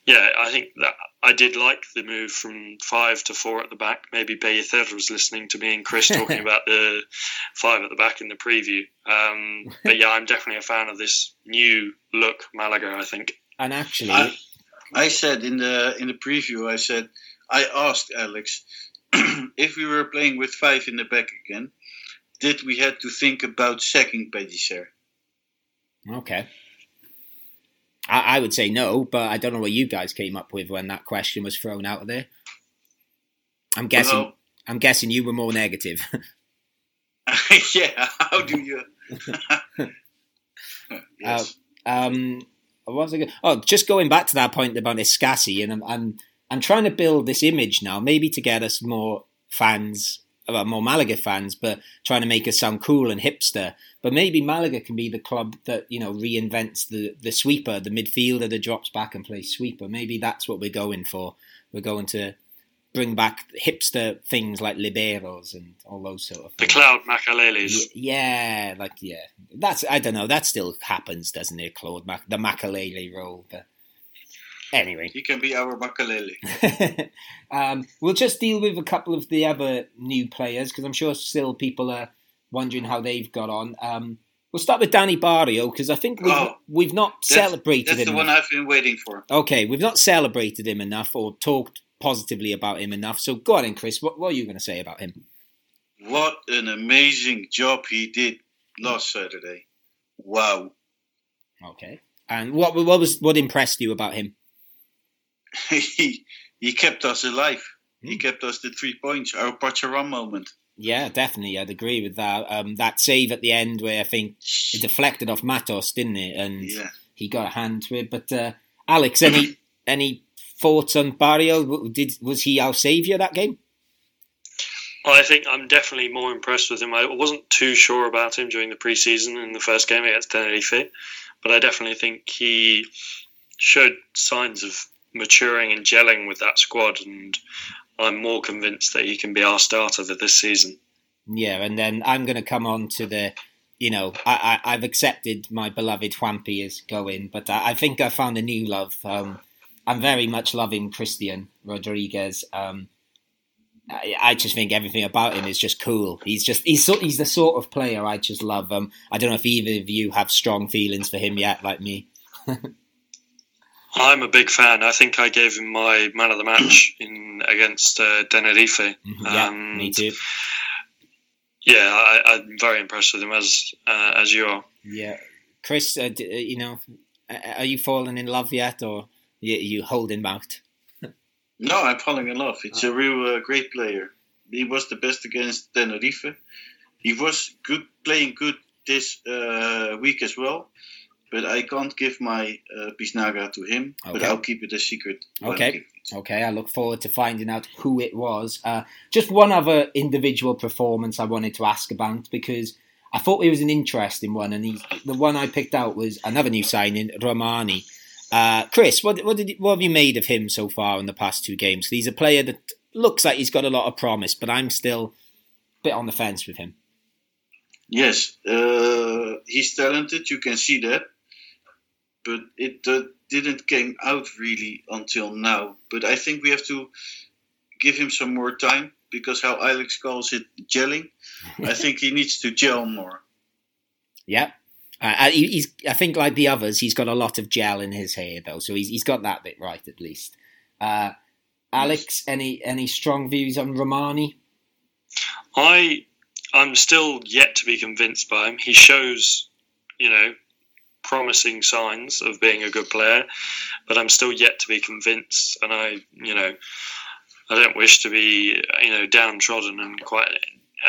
yeah, I think that I did like the move from five to four at the back. Maybe Pellicer was listening to me and Chris talking about the five at the back in the preview. Um, but yeah, I'm definitely a fan of this new look Malaga. I think. and actually, I, I said in the in the preview, I said I asked Alex if we were playing with five in the back again, did we had to think about sacking Pellicer? okay. I, I would say no, but I don't know what you guys came up with when that question was thrown out there. I'm guessing. Well, I'm guessing you were more negative. yeah. How do you? yes. um, what was I going Oh, just going back to that point about Escassi, and I'm, I'm I'm trying to build this image now, maybe to get us more fans, well, more Malaga fans, but trying to make us sound cool and hipster. But maybe Malaga can be the club that you know reinvents the the sweeper, the midfielder that drops back and plays sweeper. Maybe that's what we're going for. We're going to bring back hipster things like liberos and all those sort of The things. Claude Makeleles. Y- Yeah, like yeah, that's I don't know. That still happens, doesn't it, Claude? Mac- the Makelele role, but anyway, He can be our Makelele. um, we'll just deal with a couple of the other new players because I'm sure still people are wondering how they've got on. Um, we'll start with Danny Barrio because I think we've, Oh, we've not That's- celebrated That's him. That's the one enough. I've been waiting for. Okay, we've not celebrated him enough or talked positively about him enough. So go on, Chris. What, what are you going to say about him? What an amazing job he did last Saturday. Wow. Okay, and what what was what impressed you about him? He he kept us alive. He Hmm. kept us the three points, our Pacharam moment. Yeah, definitely. I'd agree with that. Um, that save at the end where I think it deflected off Matos, didn't it? And Yeah. he got a hand to it. But uh, Alex, any any thoughts on Barrio? Did was he our saviour that game? I think I'm definitely more impressed with him. I wasn't too sure about him during the preseason in the first game against Tenerife, but I definitely think he showed signs of maturing and gelling with that squad, and I'm more convinced that he can be our starter for this season. Yeah, and then I'm going to come on to the, you know, I, I I've accepted my beloved Juanpi is going, but I, I think I found a new love. Um, I'm very much loving Christian Rodriguez. Um, I, I just think everything about him is just cool. He's just he's so, he's the sort of player I just love. Um, I don't know if either of you have strong feelings for him yet, like me. I'm a big fan. I think I gave him my man of the match in against uh, Tenerife. yeah, Um, me too. Yeah, I, I'm very impressed with him as uh, as you are. Yeah, Chris, uh, d- uh, you know, uh, are you falling in love yet, or you, you holding out? No, I'm falling in love. It's a real uh, great player. He was the best against Tenerife. He was good, playing good this uh, week as well. But I can't give my uh, Biznaga to him. But I'll keep it a secret. Okay. Okay, I look forward to finding out who it was. Uh, just one other individual performance I wanted to ask about because I thought it was an interesting one, and he, the one I picked out was another new signing, Romani. Uh, Chris, what what, did, what have you made of him so far in the past two games? He's a player that looks like he's got a lot of promise, but I'm still a bit on the fence with him. Yes, uh, he's talented. You can see that, but it uh, didn't came out really until now. But I think we have to give him some more time because how Alex calls it gelling. I think he needs to gel more. Yeah. Uh, uh, he's, I think, like the others, he's got a lot of gel in his hair, though, so he's, he's got that bit right at least. Uh, Alex, any any strong views on Romani? I I'm still yet to be convinced by him. He shows, you know, promising signs of being a good player, but I'm still yet to be convinced. And I, you know, I don't wish to be, you know, downtrodden and quite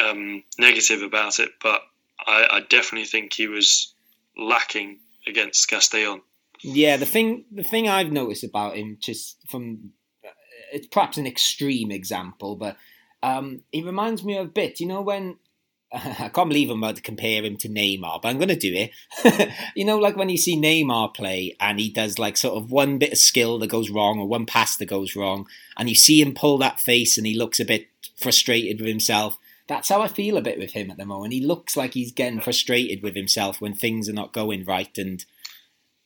um, negative about it, but I, I definitely think he was lacking against Castellon. Yeah, the thing the thing I've noticed about him, just from uh, it's perhaps an extreme example, but um, he reminds me of a bit. You know when I can't believe I'm about to compare him to Neymar, but I'm going to do it. you know, like when you see Neymar play and he does like sort of one bit of skill that goes wrong or one pass that goes wrong, and you see him pull that face and he looks a bit frustrated with himself. That's how I feel a bit with him at the moment. He looks like he's getting frustrated with himself when things are not going right, and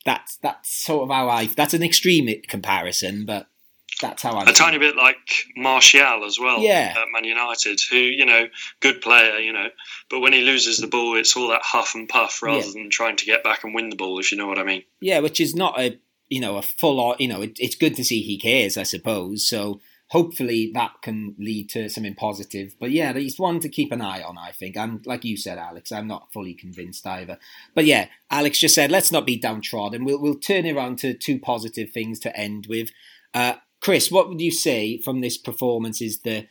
that's that's sort of how I. That's an extreme comparison, but that's how I. A tiny bit like Martial as well Yeah. at Man United, who, you know, good player, you know, but when he loses the ball, it's all that huff and puff rather Yeah. than trying to get back and win the ball, if you know what I mean. Yeah, which is not a you know a full on. You know, it, it's good to see he cares, I suppose. So hopefully that can lead to something positive. But yeah, he's one to keep an eye on. I think. I'm like you said, Alex. I'm not fully convinced either. But yeah, Alex just said let's not be downtrodden. We'll we'll turn it around to two positive things to end with. Uh, Chris, what would you say from this performance is the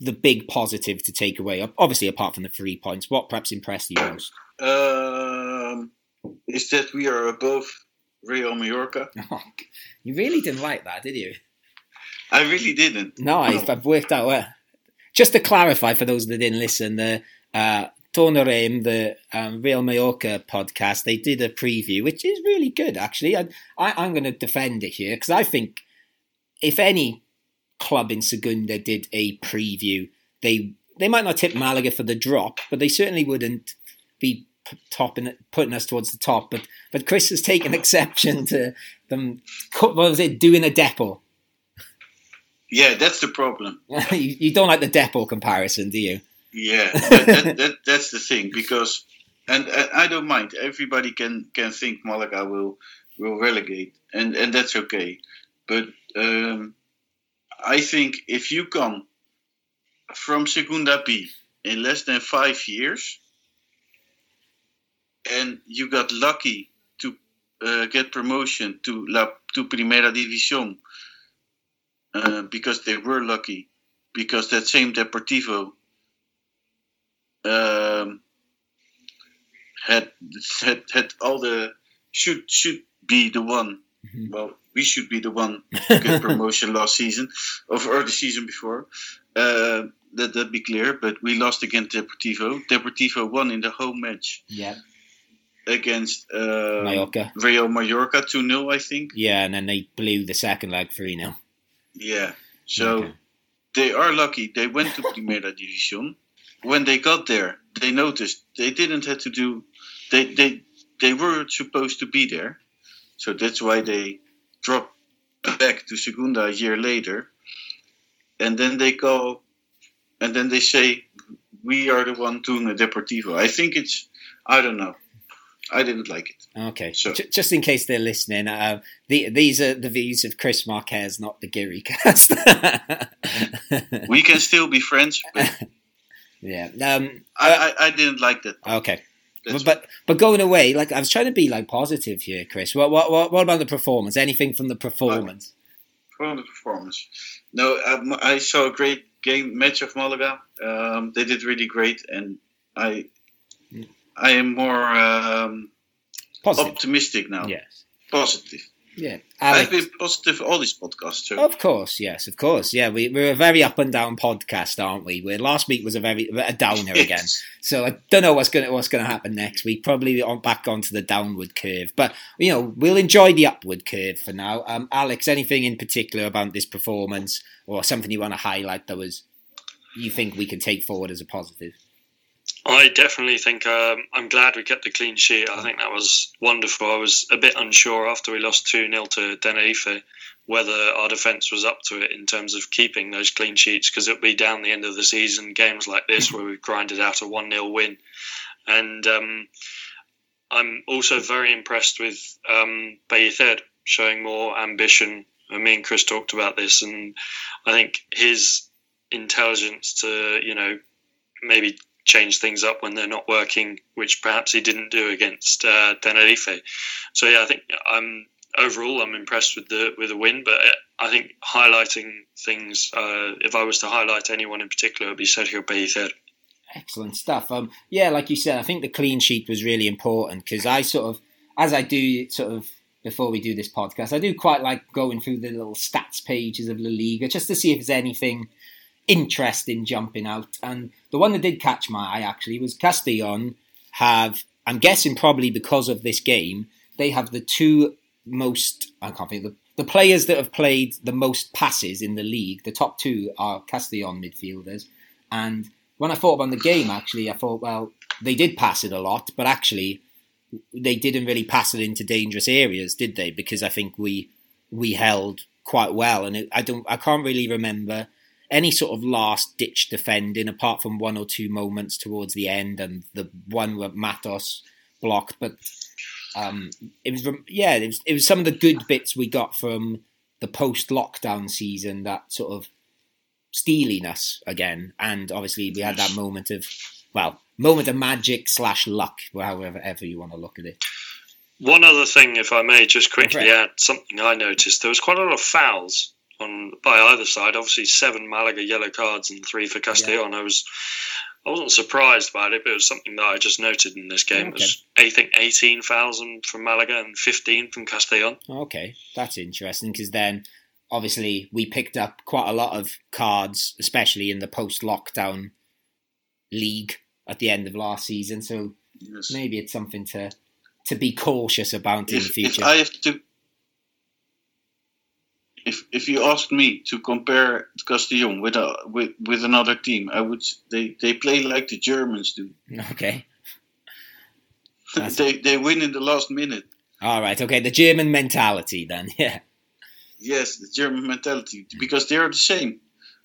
the big positive to take away? Obviously, apart from the three points, what perhaps impressed you most? Um, is that we are above Real Mallorca? you really didn't like that, did you? I really didn't. No, I've, I've worked out. Uh, just to clarify for those that didn't listen, the uh, the um, Real Mallorca podcast, they did a preview, which is really good, actually. I, I, I'm going to defend it here because I think if any club in Segunda did a preview, they they might not tip Malaga for the drop, but they certainly wouldn't be topping putting us towards the top. But but Chris has taken exception to them. What was it? Doing a depot. Yeah, that's the problem. you, you don't like the depot comparison, do you? Yeah, that, that, that, that's the thing because, and, and I don't mind. Everybody can can think Malaga will will relegate, and and that's okay. But um, I think if you come from Segunda B in less than five years, and you got lucky to uh, get promotion to La to Primera División, uh, because they were lucky, because that same Deportivo um, had had had all the should should be the one. Mhm. Well, we should be the one to get promotion last season, of or the season before. Uh, that that be clear. But we lost against Deportivo. Deportivo won in the home match Yeah. against uh, Mallorca. Real Mallorca two 0 I think. Yeah, and then they blew the second leg 3 0. Yeah. So Okay. they are lucky. They went to Primera División. When they got there, they noticed they didn't have to do. They they they were supposed to be there, so that's why they dropped back to Segunda a year later, and then they go, and then they say, "We are the one doing a Deportivo." I think it's. I don't know. I didn't like it. Okay. So- J- just in case they're listening, uh, the, these are the views of Chris Marquez, not the Geary cast. We can still be friends, but yeah. Um, I, I, I didn't like that. okay. But, but but going away, like I was trying to be like positive here, Chris. What what what, what about the performance? Anything from the performance? from the performance. No, um, I saw a great game match of Malaga. Um, they did really great, and I I am more um, optimistic now. Yes. Positive. Yeah. I've been positive for all these podcasts. So. of course, yes, of course. Yeah, we, we're a very up and down podcast, aren't we? Where last week was a very a downer again. So I don't know what's gonna what's gonna happen next week. Probably on back onto the downward curve, but you know we'll enjoy the upward curve for now. Um, Alex, anything in particular about this performance, or something you want to highlight that was you think we can take forward as a positive? I definitely think um, I'm glad we kept the clean sheet. I think that was wonderful. I was a bit unsure after we lost 2 0 to Tenerife whether our defence was up to it in terms of keeping those clean sheets because it'll be down the end of the season, games like this where we've grinded out a 1 0 win. And um, I'm also very impressed with um, Pellicer showing more ambition. And me and Chris talked about this, and I think his intelligence to, you know, maybe change things up when they're not working, which perhaps he didn't do against uh, Tenerife. So yeah, I think I'm overall I'm impressed with the with the win, but I think highlighting things. Uh, if I was to highlight anyone in particular, it would be Sergio Pellicer. Excellent stuff. Um, yeah, like you said, I think the clean sheet was really important because I sort of, as I do sort of before we do this podcast, I do quite like going through the little stats pages of La Liga just to see if there's anything interesting jumping out. And the one that did catch my eye actually was Castellon have, I'm guessing probably because of this game, they have the two most, I can't think, the, the players that have played the most passes in the league. The top two are Castellon midfielders. And when I thought about the game, actually, I thought, well, they did pass it a lot, but actually, they didn't really pass it into dangerous areas, did they? Because I think we we held quite well, and it, I don't, I can't really remember any sort of last ditch defending apart from one or two moments towards the end, and the one where Matos blocked. But um, it was, yeah, it was, it was some of the good bits we got from the post lockdown season that sort of stealing us again, and obviously we had that moment of well, moment of magic slash luck, however ever you want to look at it. One other thing, if I may, just quickly Okay. add something I noticed. There was quite a lot of fouls on by either side. Obviously, seven Malaga yellow cards and three for Castellon. I was, I wasn't surprised by it, but it was something that I just noted in this game. It was, I think, eighteen fouls from Malaga and fifteen from Castellon. Okay, that's interesting because then obviously we picked up quite a lot of cards, especially in the post lockdown league at the end of last season. So Yes. maybe it's something to to be cautious about in the If, if future. I have to, if if you ask me to compare Castellon with a with, with another team, I would they they play like the Germans do. Okay, they they win in the last minute. all right. Okay, the German mentality then. Yeah. Yes, the German mentality because they are the same.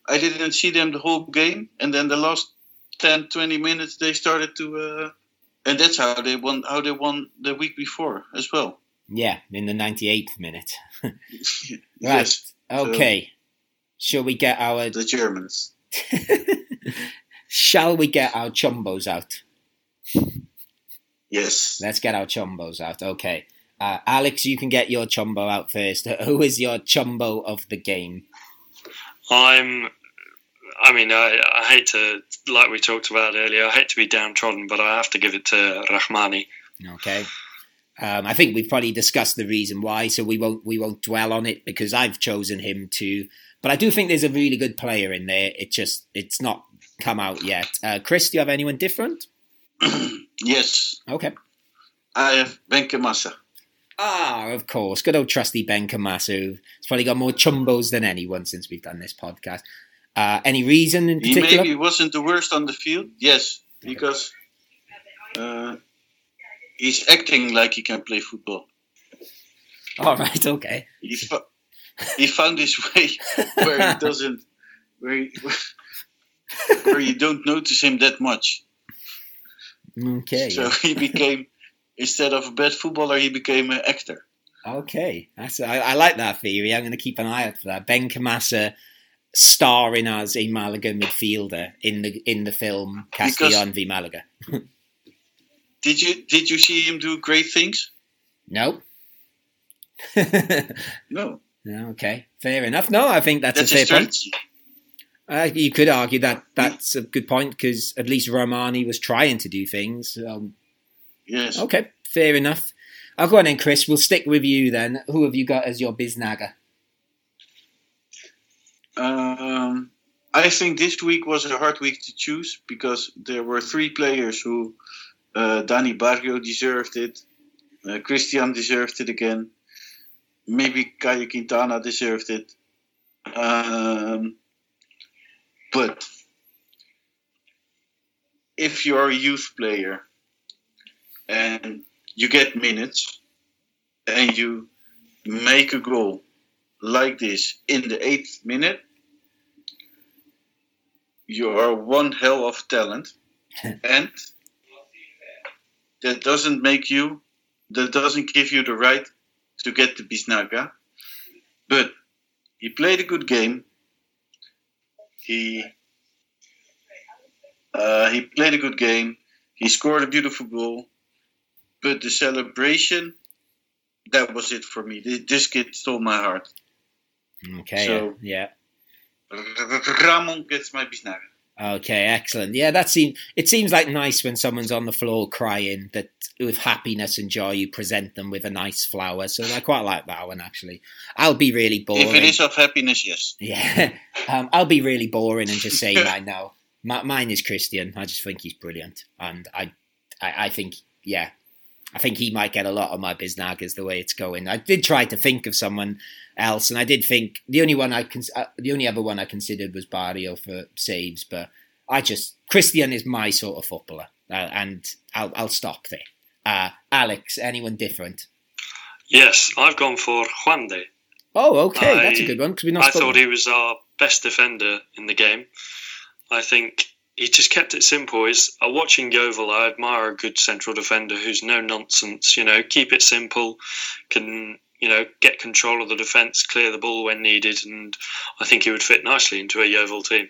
I didn't see them the whole game, and then the last 10, 20 minutes they started to, uh, and that's how they won. How they won the week before as well. Yeah, in the 98th minute. Right. Yes, Okay. Shall we get our the Germans. Shall we get our chumbos out? Yes. Let's get our chumbos out. Okay. Uh, Alex, you can get your chumbo out first. Who is your chumbo of the game? I'm. I mean, I, I hate to, like we talked about earlier, I hate to be downtrodden, but I have to give it to Rahmani. Okay. Um, I think we've probably discussed the reason why, so we won't we won't dwell on it because I've chosen him to. But I do think there's a really good player in there. It just it's not come out yet. Uh, Chris, do you have anyone different? Yes. Okay. I have Benkhemassa. Ah, of course. Good old trusty Benkhemassa. He's probably got more chumbos than anyone since we've done this podcast. Uh, any reason in particular? He maybe wasn't the worst on the field. Yes, because uh, he's acting like he can play football. All right, okay. He, fo- he found his way where he doesn't, where he, where you don't notice him that much. Okay. So he became instead of a bad footballer, he became an actor. Okay. That's I, I like that theory. I'm going to keep an eye out for that. Benkhemassa starring as a Malaga midfielder in the in the film Castellon v Malaga. Did you did you see him do great things? No. No, okay. Fair enough. No, I think that's, that's a fair point. Uh, you could argue that that's a good point because at least Romani was trying to do things. Um, Yes. Okay, fair enough. I'll go on then, Chris. We'll stick with you then. Who have you got as your biznaga? Um, I think this week was a hard week to choose because there were three players who uh, Dani Barrio deserved it, uh, Christian deserved it again, maybe Caye Quintana deserved it. Um, but if you're a youth player and you get minutes and you make a goal like this in the eighth minute, you are one hell of talent, and that doesn't make you, that doesn't give you the right to get the Biznaga. But he played a good game. He uh, he played a good game. He scored a beautiful goal. But the celebration, that was it for me. This, this kid stole my heart. Okay, So- yeah. Ramon gets my Biznaga. Okay, excellent. Yeah, that seems. It seems like nice when someone's on the floor crying that with happiness and joy you present them with a nice flower. So I quite like that one actually. I'll be really boring. If it is of happiness, yes. Yeah, um, I'll be really boring and just say mine now. My, mine is Christian. I just think he's brilliant, and I, I, I think, yeah, I think he might get a lot of my biznagas the way it's going. I did try to think of someone else, and I did think the only one I can, uh, the only other one I considered was Barrio for saves, but I just Christian is my sort of footballer, uh, and I'll, I'll stop there. Uh, Alex, anyone different? Yes, I've gone for Juan de. Oh, okay, that's a good one because not. I thought he was our best defender in the game. I think he just kept it simple. He's uh, watching Yeovil. I admire a good central defender who's no nonsense. You know, keep it simple, can you know get control of the defence, clear the ball when needed, and I think he would fit nicely into a Yeovil team.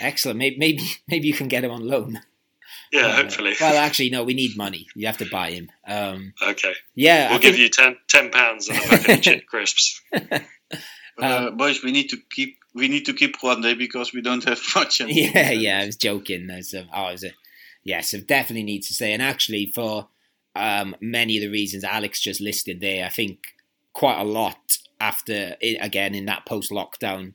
Excellent. Maybe, maybe maybe you can get him on loan. Yeah, Uh, hopefully. Well, actually, no. We need money. You have to buy him. Um, okay, yeah, we'll I give think, you ten ten pounds and a packet of chip crisps. Uh, boys, we need to keep we need to keep one day because we don't have much. yeah, yeah. I was joking. There's a, oh, is it? Yes, it definitely needs to stay. And actually, for um, many of the reasons Alex just listed there, I think quite a lot after again in that post-lockdown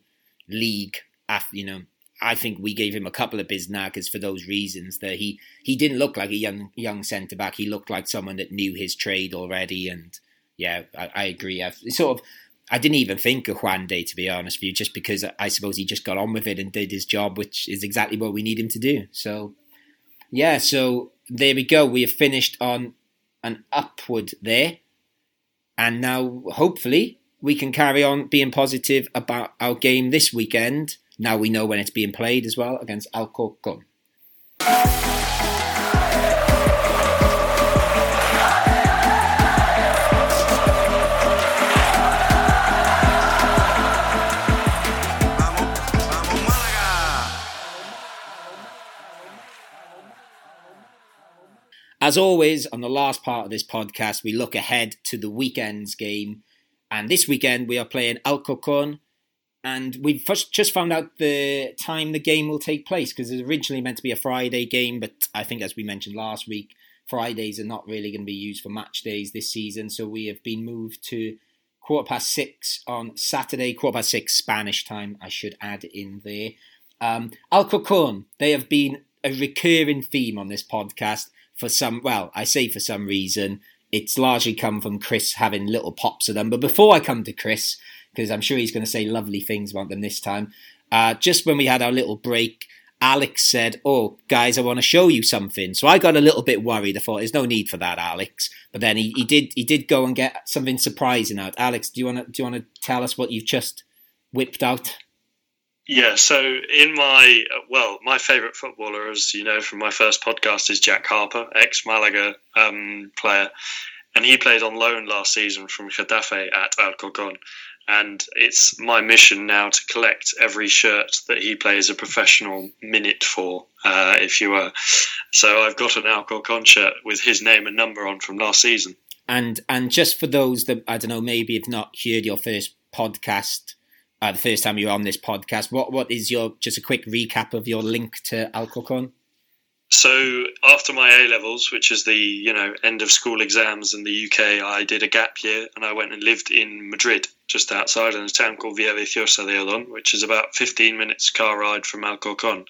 league. After you know, I think we gave him a couple of biznagas for those reasons. That he he didn't look like a young young centre back. He looked like someone that knew his trade already. And yeah, I, I agree. I've sort of. I didn't even think of Juande to be honest with you, just because I suppose he just got on with it and did his job, which is exactly what we need him to do. So, yeah, so there we go. We have finished on an upward there, and now hopefully we can carry on being positive about our game this weekend. Now we know when it's being played as well against Alcorcon. As always, on the last part of this podcast, we look ahead to the weekend's game. And this weekend, we are playing Alcorcon. And we've just found out the time the game will take place because it was originally meant to be a Friday game. But I think, as we mentioned last week, Fridays are not really going to be used for match days this season. So we have been moved to quarter past six on Saturday, quarter past six Spanish time, I should add in there. Um, Alcorcon, they have been a recurring theme on this podcast for some, well, I say for some reason. It's largely come from Chris having little pops of them. But before I come to Chris, because I'm sure he's going to say lovely things about them this time, uh, just when we had our little break, Alex said, "Oh, guys, I want to show you something." So I got a little bit worried. I thought, "There's no need for that, Alex." But then he, he did he did go and get something surprising out. Alex, do you want to do you want to tell us what you've just whipped out? Yeah, so in my well, my favourite footballer, as you know from my first podcast, is Jack Harper, ex Malaga um, player, and he played on loan last season from Getafe at Alcorcon. And it's my mission now to collect every shirt that he plays a professional minute for, uh, if you were. So I've got an Alcorcon shirt with his name and number on from last season. And and just for those that I don't know, maybe have not heard your first podcast, uh, the first time you were on this podcast, what what is your just a quick recap of your link to Alcorcon? so after my A levels, which is the you know end of school exams in the UK, I did a gap year and I went and lived in Madrid, just outside in a town called Villaviciosa de Odon, which is about 15 minutes car ride from Alcorcon.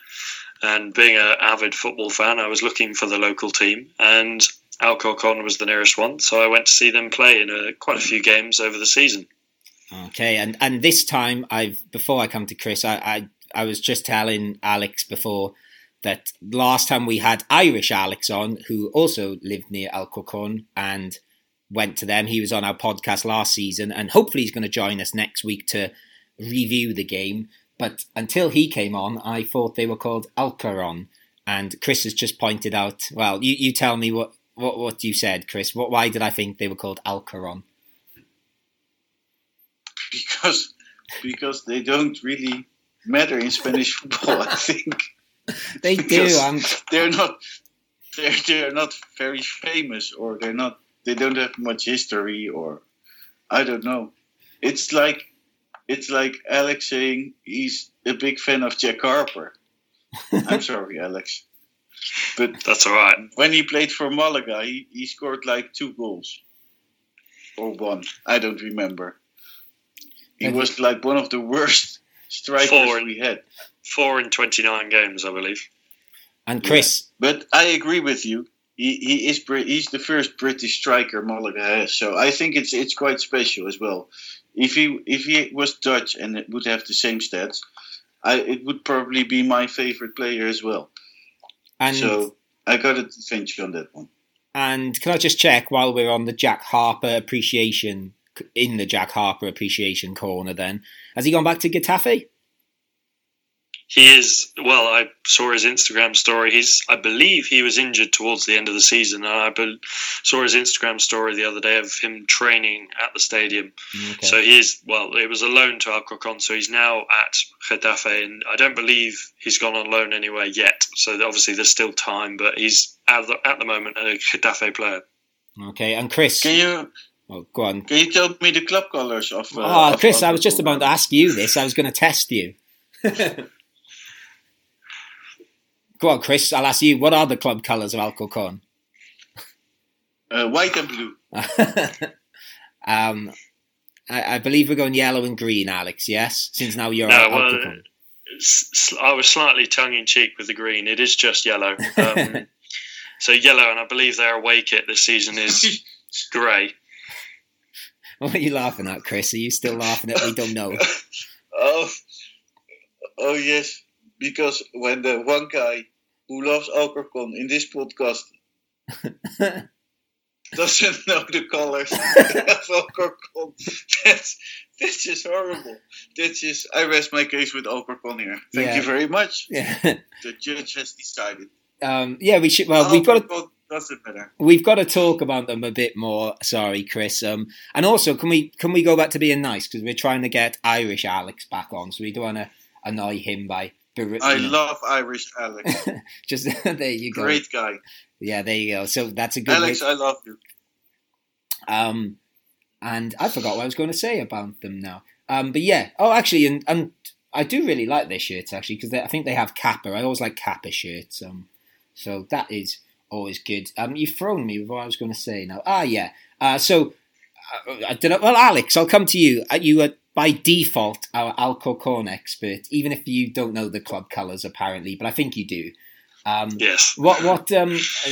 And being an avid football fan, I was looking for the local team, and Alcorcon was the nearest one, so I went to see them play in a, quite a few games over the season. Okay, and and this time I've before I come to Chris, I I, I was just telling Alex before that last time we had Irish Alex on, who also lived near Alcorcon and went to them. He was on our podcast last season, and hopefully he's going to join us next week to review the game. But until he came on, I thought they were called Alcaron. And Chris has just pointed out. Well, you, you tell me what, what what you said, Chris. What why did I think they were called Alcaron? Because because they don't really matter in Spanish football. I think they do. I'm... They're not they're they're not very famous or they're not they don't have much history or I don't know. It's like it's like Alex saying he's a big fan of Jack Harper. I'm sorry, Alex. But That's all right. when he played for Malaga, he, he scored like two goals. Or one. I don't remember. He And- was like one of the worst strikers Four. we had. Four in 29 games, I believe. and Chris, But I agree with you. He, he is he's the first British striker Malaga has, so I think it's it's quite special as well. If he if he was Dutch and it would have the same stats, I it would probably be my favorite player as well. and so I got to defend you on that one. And can I just check while we're on the Jack Harper appreciation in the Jack Harper appreciation corner? Then has he gone back to Getafe? He is well. I saw his Instagram story. He's, I believe, he was injured towards the end of the season. And I be, saw his Instagram story the other day of him training at the stadium. Mm, okay. So he is well. It was a loan to Alcorcon, so he's now at Getafe, and I don't believe he's gone on loan anywhere yet. So obviously there's still time, but he's at the, at the moment a Getafe player. okay, and Chris. Can you oh, go on. can you tell me the club colors of? Uh, oh, of Chris, I was just about to ask you this. I was going to test you. go on, Chris. I'll ask you. What are the club colours of Alcorcon? uh, white and blue. um, I, I believe we're going yellow and green, Alex. Yes, since now you're No, at well, Alcorcon. S- s- I was slightly tongue in cheek with the green. It is just yellow. Um, so yellow, and I believe their away kit this season is grey. What are you laughing at, Chris? Are you still laughing at we don't know? Oh, oh yes, because when the one guy who loves Alcorcon in this podcast doesn't know the colors of Alcorcon, that's that's just horrible. That's just I rest my case with Alcorcon here. Thank Yeah. you very much. yeah. The judge has decided. Um, yeah, we should. Well, we've got to Alcorcon doesn't matter. we've got to talk about them a bit more. Sorry, Chris. Um, and also, can we can we go back to being nice because we're trying to get Irish Alex back on, so we don't want to annoy him by. ber- I you know, love Irish Alex. Just there you go. Great guy. Yeah, there you go. So that's a good. Alex, way- I love you. Um, and I forgot what I was going to say about them now. Um, but yeah. Oh, actually, and, and I do really like their shirts actually because I think they have Kappa. I always like Kappa shirts. Um, so that is always good. Um, you've thrown me with what I was going to say now. Ah, yeah. Uh, so uh, I don't know. Well, Alex, I'll come to you. Uh, you are by default our Alcorcon expert, even if you don't know the club colours apparently, but I think you do. Um, Yes. what what um uh,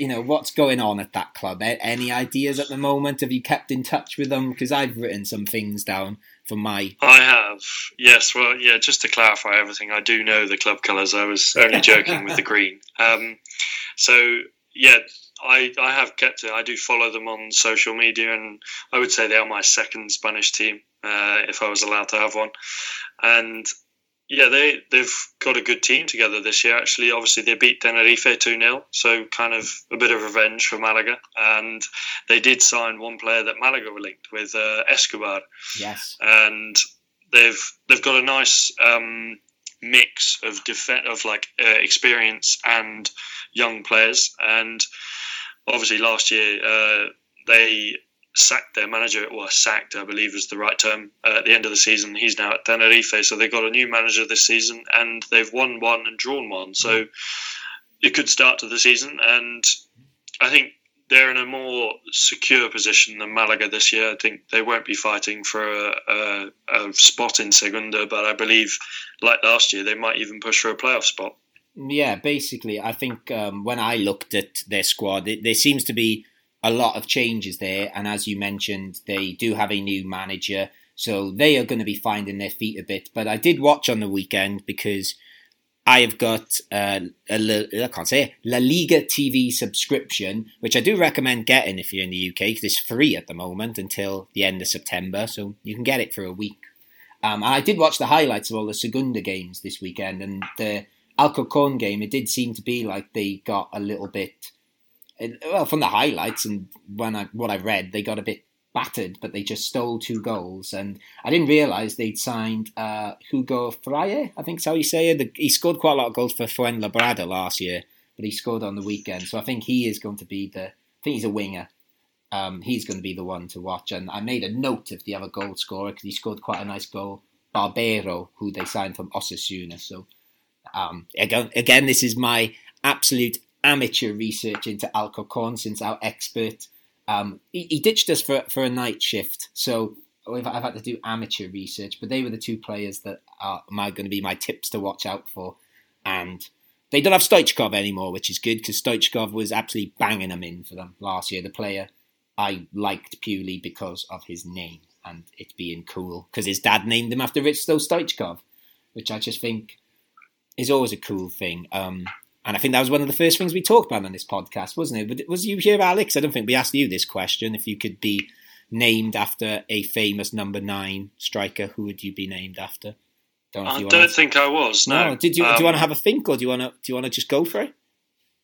you know what's going on at that club? Any ideas at the moment? Have you kept in touch with them? Because I've written some things down for my. I have. Yes, well, yeah, just to clarify everything, I do know the club colours. I was only joking with the green. Um, so, yeah, I, I have kept it. I do follow them on social media, and I would say they are my second Spanish team, uh, if I was allowed to have one. And yeah, they, they've got a good team together this year, actually. Obviously, they beat Tenerife 2 0, so kind of a bit of revenge for Malaga. And they did sign one player that Malaga were linked with, uh, Escobar Yes. and they've they've got a nice um, mix of def- of like uh, experience and young players. And obviously, last year uh, they sacked their manager. Well, sacked, I believe, is the right term. Uh, at the end of the season, he's now at Tenerife, so they've got a new manager this season, and they've won one and drawn one. So. a good start to the season, and I think they're in a more secure position than Malaga this year. I think they won't be fighting for a, a, a spot in Segunda, but I believe, like last year, they might even push for a playoff spot. Yeah, basically, I think um, when I looked at their squad, it, there seems to be a lot of changes there. And as you mentioned, they do have a new manager. So they are going to be finding their feet a bit. But I did watch on the weekend because I have got uh, a, I can't say it, La Liga TV subscription, which I do recommend getting if you're in the UK because it's free at the moment until the end of September. So you can get it for a week. Um, I did watch the highlights of all the Segunda games this weekend, and the Alcorcon game, it did seem to be like they got a little bit. Well, from the highlights and when I what I read, they got a bit battered, but they just stole two goals. And I didn't realise they'd signed uh, Hugo Fraile, I think that's how you say it. He scored quite a lot of goals for Fuenlabrada last year, but he scored on the weekend. So I think he is going to be the. I think he's a winger. Um, he's going to be the one to watch. And I made a note of the other goal scorer because he scored quite a nice goal. Barbero, who they signed from Osasuna. So um, again, again, this is my absolute amateur research into Alcorcon since our expert um, he, he, ditched us for for a night shift. So I've, I've, had to do amateur research, but they were the two players that are going to be my tips to watch out for. And they don't have Stoichkov anymore, which is good because Stoichkov was absolutely banging them in for them last year. The player I liked purely because of his name and it being cool because his dad named him after Hristo Stoichkov, which I just think is always a cool thing. Um, and I think that was one of the first things we talked about on this podcast, wasn't it? But was you here, Alex? I don't think we asked you this question. If you could be named after a famous number nine striker, who would you be named after? Don't I don't to... think I was. No. no. Did you? Um, do you want to have a think, or do you want to? Do you want to just go for it?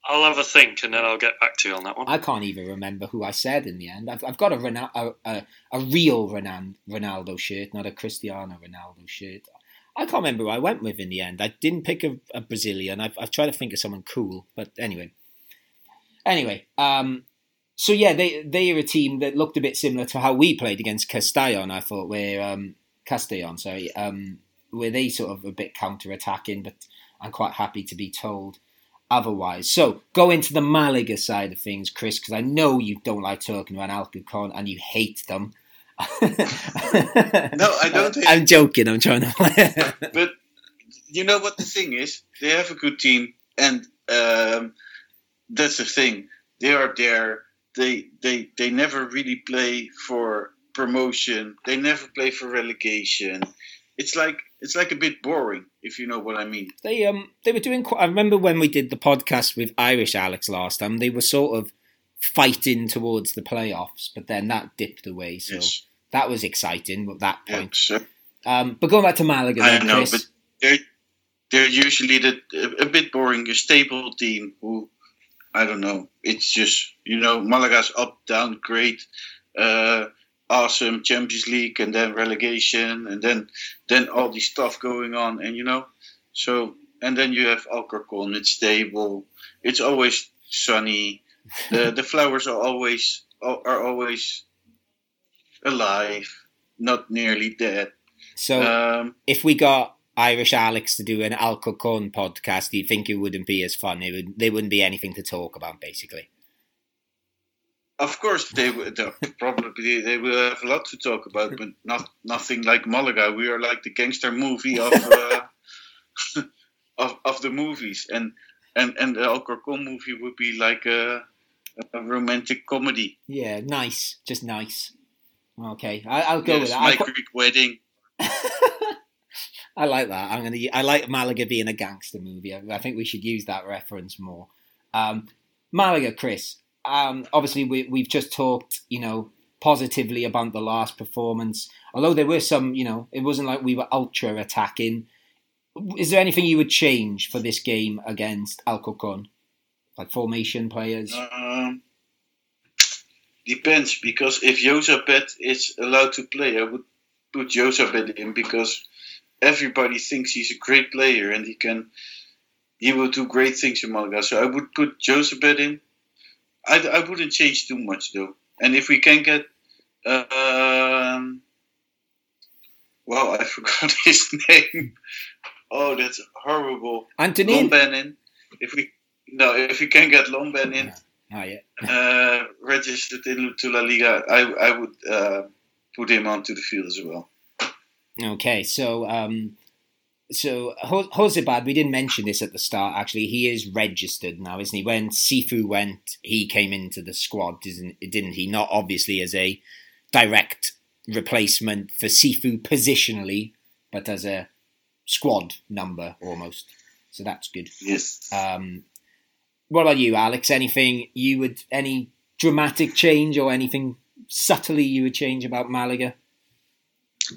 I'll have a think, and then I'll get back to you on that one. I can't even remember who I said in the end. I've, I've got a, a, a, a real Ronaldo shirt, not a Cristiano Ronaldo shirt. I can't remember who I went with in the end. I didn't pick a, a Brazilian. I've, I've, tried to think of someone cool, but anyway. Anyway, um, so yeah, they they are a team that looked a bit similar to how we played against Castellon. I thought, where um, Castellon, sorry, um, where they sort of a bit counter attacking, but I'm quite happy to be told otherwise. So go into the Malaga side of things, Chris, because I know you don't like talking about Alcorcon and you hate them no, I don't. I'm joking. I'm trying to. but you know what the thing is? They have a good team, and um, that's the thing. They are there. They they they never really play for promotion. They never play for relegation. It's like it's like a bit boring, if you know what I mean. They um they were doing. Quite, I remember when we did the podcast with Irish Alex last time. They were sort of fighting towards the playoffs, but then that dipped away. So yes. that was exciting at that point. Yeah, sure. um, but going back to Malaga, I then, know, Chris, but they're they're usually the, a bit boring, a stable team who I don't know. It's just you know Malaga's up, down, great, uh, awesome Champions League, and then relegation, and then then all this stuff going on, and you know, so and then you have Alcorcon. It's stable. It's always sunny the the flowers are always are always alive, not nearly dead. So, um, if we got Irish Alex to do an Alcorcon podcast, do you think it wouldn't be as fun? It would. There wouldn't be anything to talk about, basically. Of course, they would probably they will have a lot to talk about, but not nothing like Malaga. We are like the gangster movie of uh, of of the movies, and and and the Alcorcon movie would be like a a romantic comedy. Yeah, nice, just nice. Okay, I, will go yes, with that. My Greek wedding. I like that. I'm gonna. I like Malaga being a gangster movie. I, I think we should use that reference more. Um, Malaga, Chris. Um, obviously, we, we've just talked. You know, positively about the last performance. Although there were some, you know, it wasn't like we were ultra attacking. Is there anything you would change for this game against Alcorcon? Like formation players? Um, depends because if Jozabed is allowed to play, I would put Jozabed in because everybody thinks he's a great player and he can he will do great things in Malaga. So I would put Jozabed in. I, I wouldn't change too much though. And if we can get um, well, I forgot his name. Oh, that's horrible. Anthony. Bannon. If we no, if you can get Lomban in, Oh, yeah. uh, registered into La Liga, I I would uh, put him onto the field as well. Okay, so um, so Jozabed, we didn't mention this at the start. Actually, he is registered now, isn't he? When Cifu went, he came into the squad, didn't didn't he? Not obviously as a direct replacement for Cifu positionally, but as a squad number almost. So that's good. Yes. Um, what about you, Alex? Anything you would any dramatic change or anything subtly you would change about Malaga?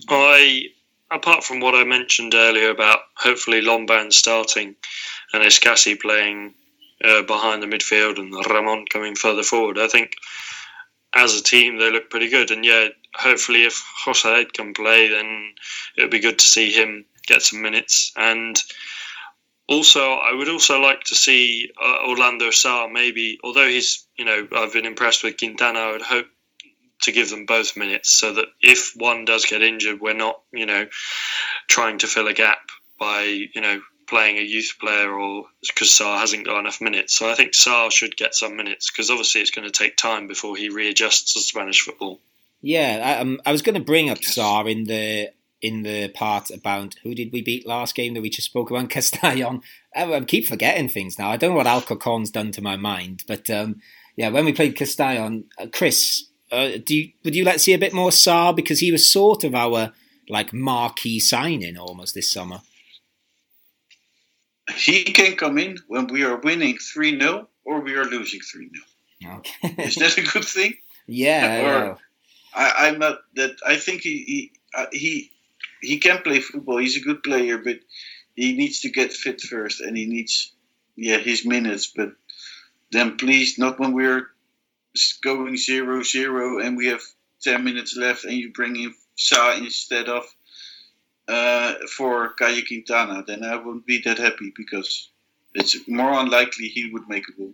I, apart from what I mentioned earlier about hopefully Lomban starting and Escassi playing uh, behind the midfield and Ramon coming further forward, I think as a team they look pretty good. And yeah, hopefully if Jose can play, then it would be good to see him get some minutes. And also, I would also like to see uh, Orlando Sá maybe, although he's, you know, I've been impressed with Quintana, I would hope to give them both minutes so that if one does get injured, we're not, you know, trying to fill a gap by, you know, playing a youth player or because Sá hasn't got enough minutes. So I think Sá should get some minutes because obviously it's going to take time before he readjusts to Spanish football. Yeah, I, um, I was going to bring up Sá in the in the part about who did we beat last game that we just spoke about Castellon. I, I keep forgetting things now. I don't know what Alcorcon's done to my mind, but um, yeah, when we played Castellon, uh, Chris, uh, do you, would you like to see a bit more Sá because he was sort of our like marquee signing almost this summer. He can come in when we are winning 3 0 or we are losing 3 0. Okay. Is that a good thing? yeah. Or- I, I'm not that. I think he he, uh, he he can play football. He's a good player, but he needs to get fit first, and he needs yeah his minutes. But then please, not when we're going zero zero and we have ten minutes left, and you bring in Sá instead of uh, for Caye Quintana. Then I won't be that happy because it's more unlikely he would make a goal.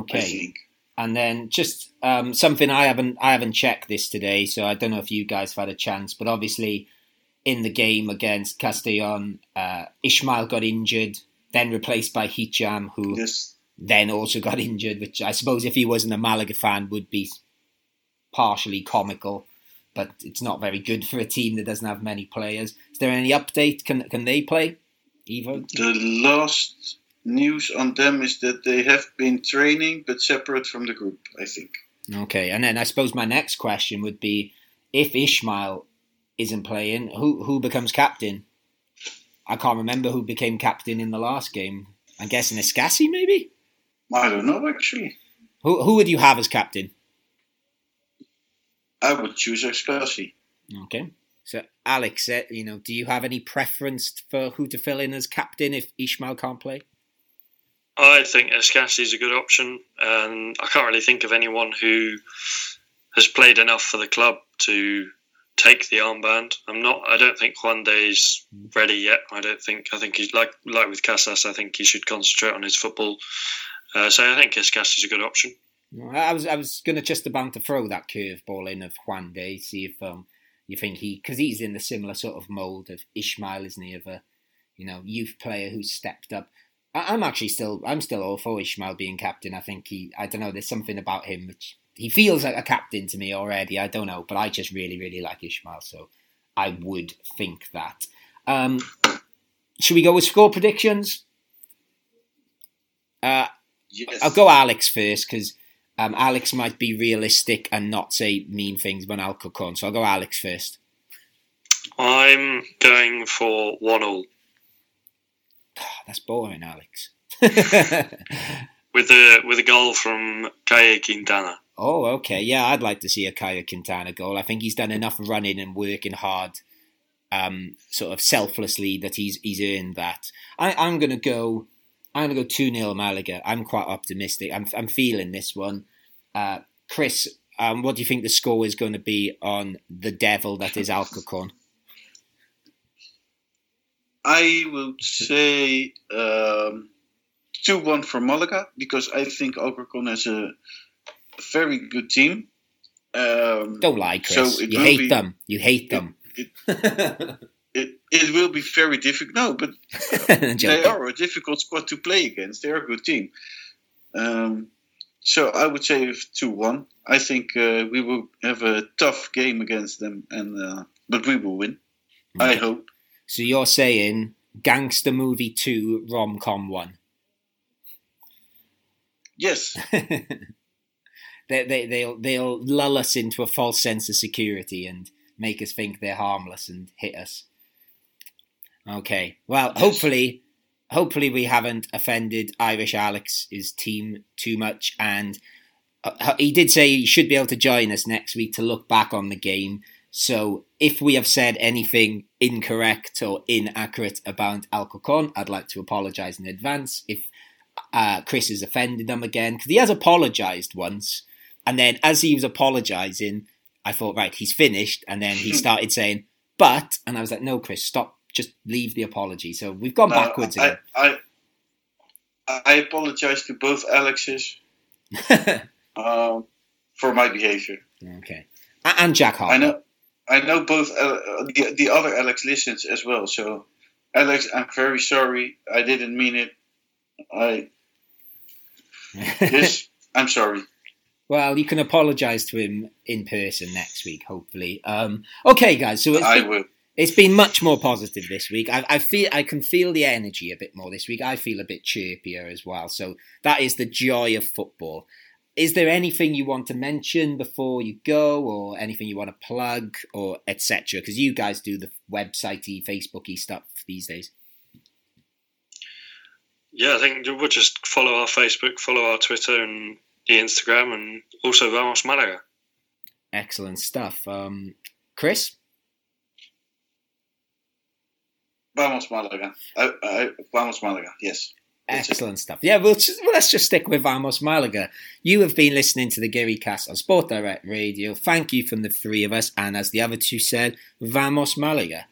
Okay. And then just um, something I haven't I haven't checked this today, so I don't know if you guys have had a chance. But obviously, in the game against Castellon, uh, Ishmael got injured, then replaced by Hicham, who Yes. then also got injured. Which I suppose, if he wasn't a Malaga fan, would be partially comical. But it's not very good for a team that doesn't have many players. Is there any update? Can can they play? Evo? The last news on them is that they have been training but separate from the group, I think. Okay, and then I suppose my next question would be if Ishmael isn't playing, who who becomes captain? I can't remember who became captain in the last game. I'm guessing Escassi, maybe. I don't know actually. Who who would you have as captain? I would choose Escassi. Okay, so Alex, uh, you know, do you have any preference for who to fill in as captain if Ishmael can't play? I think Escassi is a good option, and I can't really think of anyone who has played enough for the club to take the armband. I'm not. I don't think Juan is ready yet. I don't think. I think he's like like with Casas. I think he should concentrate on his football. Uh, so I think Escassi is a good option. I was I was gonna just about to throw that curveball in of Juande, see if um you think he because he's in the similar sort of mold of Ishmael, isn't he? Of a you know youth player who's stepped up. I, I'm actually still I'm still all for Ishmael being captain. I think he I don't know. There's something about him which he feels like a captain to me already. I don't know, but I just really really like Ishmael, so I would think that. Um, should we go with score predictions? Uh, Yes. I'll go Alex first because um, Alex might be realistic and not say mean things when Alcorcon. So I'll go Alex first. I'm going for one all That's boring, Alex. with a with a goal from Caye Quintana. Oh, okay. Yeah, I'd like to see a Caye Quintana goal. I think he's done enough running and working hard, um, sort of selflessly that he's he's earned that. I, I'm gonna go. I'm gonna go two 0 Malaga. I'm quite optimistic. I'm I'm feeling this one. Uh, Chris, um, what do you think the score is going to be on the devil that is Alcorcon? I would say um, 2 1 for Malaga because I think Alcorcon has a very good team. Um, Don't lie, Chris. So it you hate be- them. You hate them. it, it will be very difficult. No, but they are a difficult squad to play against. They're a good team. Um, so I would say two one. I think uh, we will have a tough game against them, and uh, but we will win. I hope. So you're saying Gangster Movie 2 Rom Com 1? Yes, they, they, they'll, they'll lull us into a false sense of security and make us think they're harmless and hit us. Okay. Well, Yes. hopefully, hopefully we haven't offended Irish Alex's team too much. And uh, he did say he should be able to join us next week to look back on the game. So if we have said anything incorrect or inaccurate about Alcorcon, I'd like to apologise in advance. If uh, Chris has offended them again, because he has apologised once, and then as he was apologising, I thought, right, he's finished, and then he started saying, but, and I was like, no, Chris, stop, just leave the apology. So we've gone No, backwards I, again. I, I, I apologize to both Alexes um, for my behavior. okay. And Jack Harper. I know, I know both uh, the, the other Alex listens as well. So, Alex, I'm very sorry. I didn't mean it. I yes, I'm sorry. Well, you can apologise to him in person next week, hopefully. Um, okay, guys. So it's I been, will. it's been much more positive this week. I, I feel I can feel the energy a bit more this week. I feel a bit chirpier as well. So that is the joy of football. Is there anything you want to mention before you go, or anything you want to plug, or etc.? Because you guys do the websitey, Facebooky stuff these days. Yeah, I think we'll just follow our Facebook, follow our Twitter and Instagram, and also Vamos Malaga. Excellent stuff. Um, Chris, Vamos Malaga. I, I, vamos Malaga. Yes. Excellent stuff. Yeah, we'll just, well, let's just stick with Vamos Malaga. You have been listening to the Geary Cast on Sport Direct Radio. Thank you from the three of us, and as the other two said, Vamos Malaga.